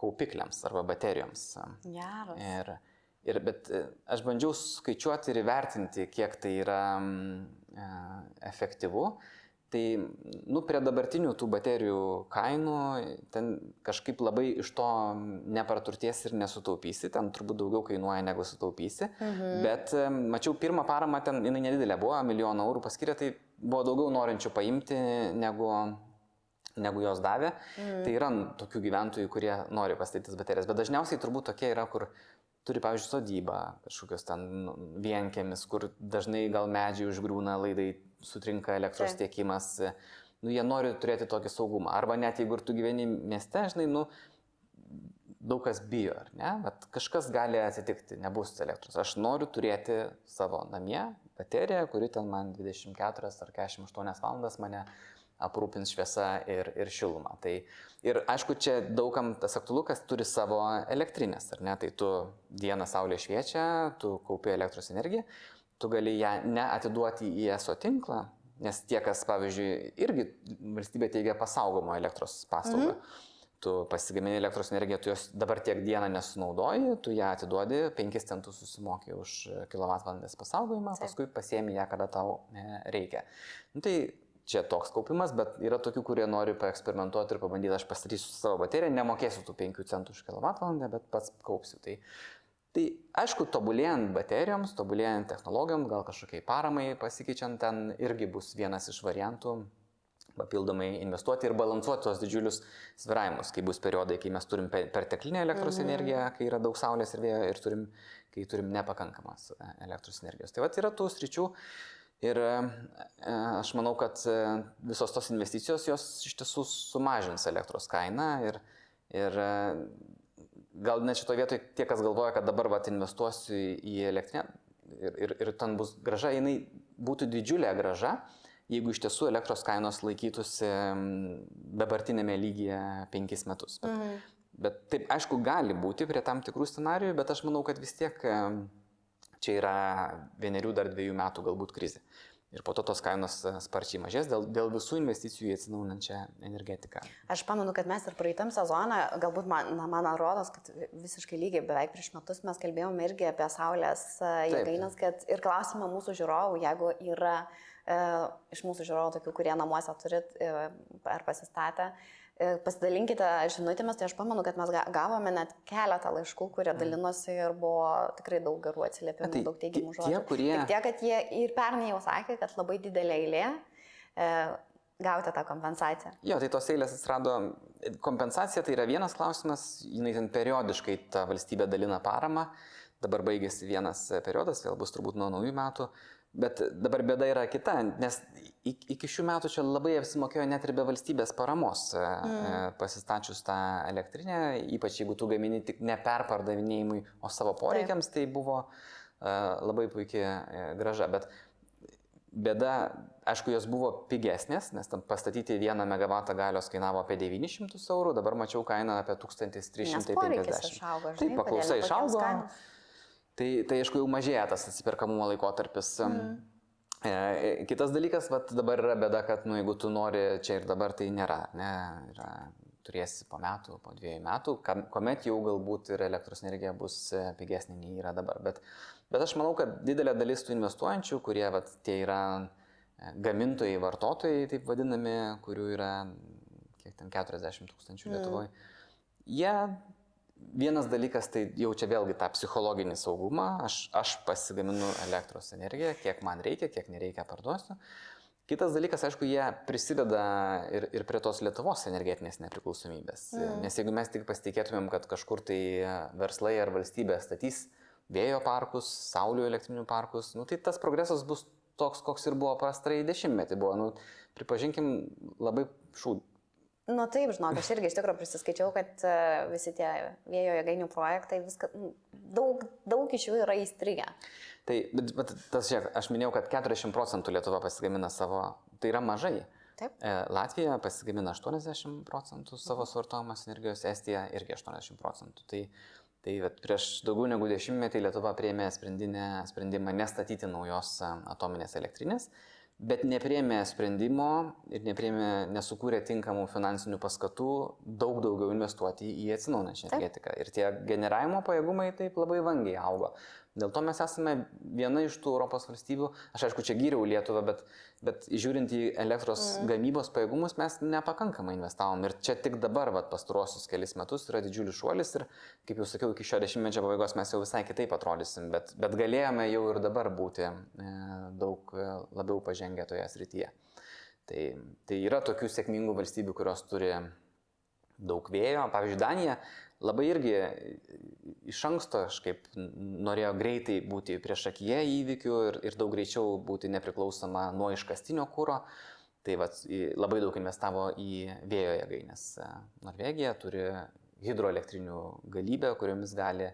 kaupikliams arba baterijoms. Geras. Ir, ir, bet e, aš bandžiau skaičiuoti ir įvertinti, kiek tai yra mm, e, efektyvu. Tai, nu, prie dabartinių tų baterijų kainų, ten kažkaip labai iš to nepraturties ir nesutaupysi, ten turbūt daugiau kainuoja negu sutaupysi. Mhm. Bet mačiau pirmą paramą, ten jinai nedidelė buvo, milijoną eurų paskiria, tai buvo daugiau norinčių paimti negu, negu jos davė. Mhm. Tai yra tokių gyventojų, kurie nori pastatytis baterijas, bet dažniausiai turbūt tokie yra, kur turi, pavyzdžiui, sodybą, kažkokios ten vienkėmis, kur dažnai gal medžiai užgrūna, laidai sutrinka elektros Taip. tiekimas. Nu, jie nori turėti tokį saugumą. Arba net jeigu ir tu gyveni mieste, žinai, nu, daug kas bijo, ar ne? Bet kažkas gali atsitikti, nebus elektros. Aš noriu turėti savo namie bateriją, kuri ten man 24 ar 48 valandas mane aprūpins šviesa ir, ir šilumą. Tai, ir aišku, čia daugam tas aktualu, kas turi savo elektrinės, ar ne? Tai tu dieną saulė šviečia, tu kaupi elektros energiją, tu gali ją neatiduoti į ESO tinklą, nes tie, kas, pavyzdžiui, irgi valstybė teigia pasaugomo elektros paslaugą. Mhm. Tu pasigamini elektros energiją, tu jos dabar tiek dieną nesunaudoji, tu ją atiduodi, 5 centus susimoki už kWh pasaugojimą, Taip. paskui pasiemi ją, kada tau e, reikia. Nu, tai čia toks kaupimas, bet yra tokių, kurie nori paeksperimentuoti ir pabandyti, aš pastatysiu savo bateriją, nemokėsiu tų 5 centų už kWh, bet pats kaupsiu. Tai, tai aišku, tobulėjant baterijoms, tobulėjant technologijom, gal kažkokiai paramai pasikeičiant, ten irgi bus vienas iš variantų papildomai investuoti ir balansuoti tos didžiulius sviravimus, kai bus periodai, kai mes turim pe- perteklinę elektros Mhm. energiją, kai yra daug saulės ir vėjo ir turim, kai turim nepakankamas e, elektros energijos. Tai va yra tų sričių ir e, aš manau, kad e, visos tos investicijos jos iš tiesų sumažins elektros kainą ir, ir gal net šitoje vietoje tie, kas galvoja, kad dabar vat, investuosiu į, elektrinę ir, ir, ir ten bus graža, jinai būtų didžiulė graža, jeigu iš tiesų elektros kainos laikytųsi dabartinėme lygyje penkis metus. Bet, Mhm. bet taip, aišku, gali būti prie tam tikrų scenarijų, bet aš manau, kad vis tiek čia yra vienerių dar dviejų metų galbūt krizė. Ir po to tos kainos e, sparčiai mažės dėl, dėl visų investicijų į atsinaujinančią energetiką. Aš pamenu, kad mes ir praeitam sezoną, galbūt man, na, man rodos, kad visiškai lygiai beveik prieš metus mes kalbėjome irgi apie Saulės e, jėgainės, kad ir klausimą mūsų žiūrovų, jeigu yra e, iš mūsų žiūrovų tokių, kurie namuose turit e, ar pasistatę, e, pasidalinkite žinutėmis, tai aš pamenu, kad mes ga- gavome net keletą laiškų, kurie dalinosi ir buvo tikrai daug gerų atsiliepimų, tai daug teigiamų tie- žodžių. tie, kurie- Tik tiek, kad jie ir pernai jau sakė, kad labai didelė eilė. e, gauti tą kompensaciją. Jo, tai tos eilės atsirado, kompensacija tai yra vienas klausimas, jinai ten periodiškai ta valstybė dalina paramą, dabar baigėsi vienas periodas, vėl bus turbūt nuo naujų metų, bet dabar bėda yra kita, nes iki šių metų čia labai apsimokėjo net ir be valstybės paramos e, mm. pasistačius tą elektrinę, ypač jeigu tu gamini tik ne perpardavinėjimui, o savo poreikiams, Taip. tai buvo labai puikiai graža. Bet Bėda, aišku, jos buvo pigesnės, nes tam pastatyti vieną megavatą galios kainavo apie 900 eurų, dabar mačiau kainą apie 1350. Išaugo, Taip, paklausa išaugo. Tai, tai aišku, jau mažėja tas atsiperkamumo laikotarpis. Mm. E, kitas dalykas, vat, dabar yra bėda, kad nu, jeigu tu nori čia ir dabar, tai nėra. Ne, yra, turėsi po metų, po dviejų metų, kuomet jau galbūt ir elektros energija bus e, pigesnė nei yra dabar. Bet Bet aš manau, kad didelė dalis tų investuojančių, kurie vat, tie yra e, gamintojai, vartotojai, taip vadinami, kurių yra kiek ten 40 tūkstančių mm. Lietuvoje, jie vienas dalykas tai jaučia vėlgi tą psichologinį saugumą, aš, aš pasigaminu elektros energiją, kiek man reikia, kiek nereikia parduosiu. Kitas dalykas, aišku, jie prisideda ir, ir prie tos Lietuvos energetinės nepriklausomybės. Mm. Nes jeigu mes tik pasitikėtumėm, kad kažkur tai verslai ar valstybė statys vėjo parkus, saulio elektrinių parkus, nu, tai tas progresas bus toks, koks ir buvo pastarai dešimtmetį. Buvo, nu, pripažinkim, labai šūd. Nu taip, žinok, aš irgi iš tikrųjų prisiskaičiau, kad uh, visi tie vėjo jėgainių projektai, viska, daug, daug iš jų yra įstrigę. Tai, bet, bet tas, žiūrėk, aš minėjau, kad 40 procentų Lietuva pasigamina savo, tai yra mažai. Taip. E, Latvija pasigamina 80 procentų savo suvartojamos energijos, Estija irgi 80 procentų. Tai Tai prieš daugiau negu dešimtmetį Lietuva prieėmė sprendimą nestatyti naujos atominės elektrinės, bet neprieėmė sprendimo ir neprieėmė, nesukūrė tinkamų finansinių paskatų daug daugiau investuoti į atsinaujinančią energetiką. Ir tie generavimo pajėgumai taip labai vangiai augo. Dėl to mes esame viena iš tų Europos valstybių, aš aišku, čia gyriau Lietuvą, bet, bet žiūrint į elektros mm. gamybos pajėgumus, mes nepakankamai investavom. Ir čia tik dabar, vat, pastaruosius kelius metus yra didžiulis šuolis ir, kaip jau sakiau, iki šio dešimtmečio pabaigos mes jau visai kitaip atrodysim, bet, bet galėjome jau ir dabar būti e, daug e, labiau pažengę toje srityje. Tai, tai yra tokių sėkmingų valstybių, kurios turi daug vėjo. Pavyzdžiui, Danija labai irgi iš anksto kažkaip norėjo greitai būti prieš akiją įvykių ir, ir daug greičiau būti nepriklausoma nuo iškastinio kūro. Tai vat, labai daug investavo į vėjo jėgainės. Norvegija turi hidroelektrinių galybę, kuriomis gali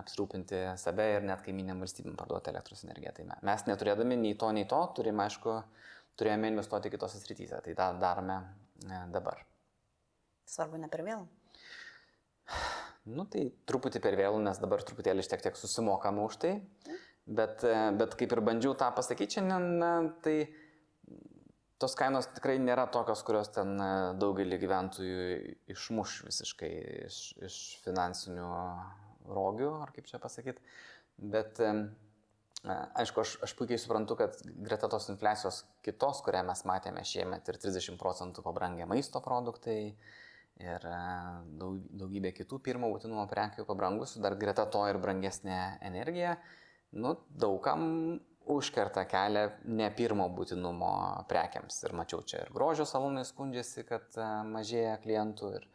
apsirūpinti save ir net kaiminėm valstybėm parduoti elektros energiją. Tai mes neturėdami nei to, nei to, turime, aišku, turėjome investuoti kitose srityse. Tai tą darome e, dabar. Svarbu ne per vėlų. Nu tai truputį per vėlų, nes dabar truputėlį šiek tiek susimokama už tai. Bet, e, bet kaip ir bandžiau tą pasakyti šiandien, tai tos kainos tikrai nėra tokios, kurios ten e, daugelį gyventojų išmuš visiškai iš, iš finansinių rogių, ar kaip čia pasakyti. Bet e, aišku, aš, aš puikiai suprantu, kad greta tos infliacijos kitos, kurią mes matėme šiemet ir 30 procentų pabrangę maisto produktai, ir e, daug, daugybė kitų pirmo būtinumo prekių pabrangusių, dar greta to ir brangesnė energija, nu, daugam užkerta kelią ne pirmo būtinumo prekiams. Ir mačiau čia ir grožio salonai skundžiasi, kad e, mažėja klientų ir,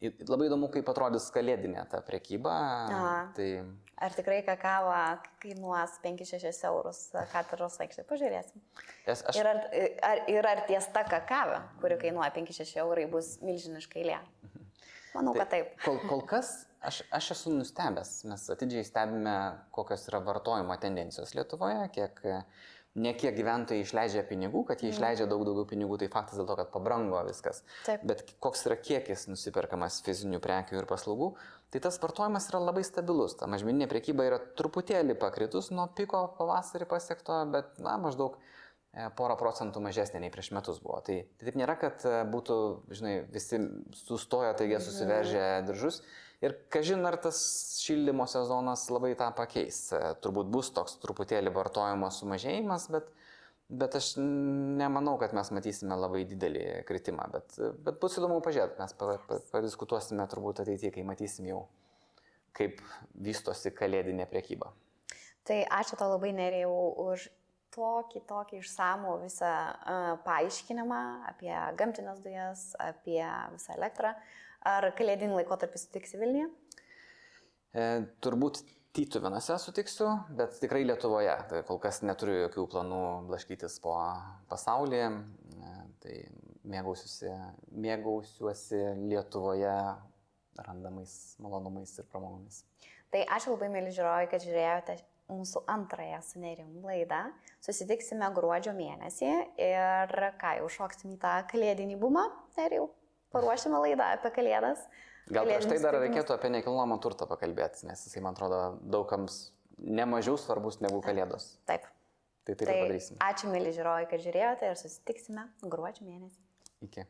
Labai įdomu, kaip atrodys kalėdinė ta prekyba. Aha. Tai... Ar tikrai kakava kainuos 5-6 eurus katedros aikštė? Pažiūrėsim. Yes, aš... ir, ar, ar, ir ar ties ta kakava, kuri kainuoja 5-6 eurai, bus milžiniškai lė? Manau, tai, kad taip. Kol, kol kas aš, aš esu nustebęs. Mes atidžiai stebime, kokios yra vartojimo tendencijos Lietuvoje, kiek ne kiek gyventojai išleidžia pinigų, kad jie mm. išleidžia daug daugiau pinigų, tai faktas dėl to, kad pabrango viskas. Taip. Bet koks yra kiekis nusiperkamas fizinių prekių ir paslaugų, tai tas vartojimas yra labai stabilus. Ta mažmeninė priekyba yra truputėlį pakritus nuo piko pavasarį pasiekto, bet na, maždaug e, porą procentų mažesnė nei prieš metus buvo. Tai, tai taip nėra, kad e, būtų, žinai, visi sustojo, taigi susiveržė diržus. Mm Ir kažin ar tas šildymo sezonas labai tą pakeis. E, turbūt bus toks truputėlį vartojimo sumažėjimas, bet, bet aš nemanau, kad mes matysime labai didelį kritimą. Bet, bet bus įdomu pažiūrėti, mes pa, pa, padiskutuosime turbūt ateityje, kai matysim jau, kaip vystosi kalėdinė priekyba. Tai ačiū tau labai nerėjau už tokį, tokį išsamų visą uh, paaiškinimą apie gamtinės dujas, apie visą elektrą. Ar kalėdinį laikotarpį sutiksi Vilniuje? E, turbūt Tytuvinose sutiksiu, bet tikrai Lietuvoje. Tai kol kas neturiu jokių planų blaškytis po pasaulį. E, tai mėgausiuosi, mėgausiuosi Lietuvoje randamais malonumais ir pramogomis. Tai ačiū labai, mėly žiūrovai, kad žiūrėjote mūsų antrąją su nerim laidą. Susitiksime gruodžio mėnesį ir ką, jau šoksim į tą kalėdinį bumą jau paruošime laidą apie kalėdas. Gal prieš tai dar reikėtų apie nekilnojamą turtą pakalbėti, nes jisai, man atrodo, daugams nemažiau svarbus negu kalėdos. Taip. Tai taip Tai ir padarysim. ačiū, mėly žiūrovai, kad žiūrėjote ir susitiksime gruodžio mėnesį. Iki.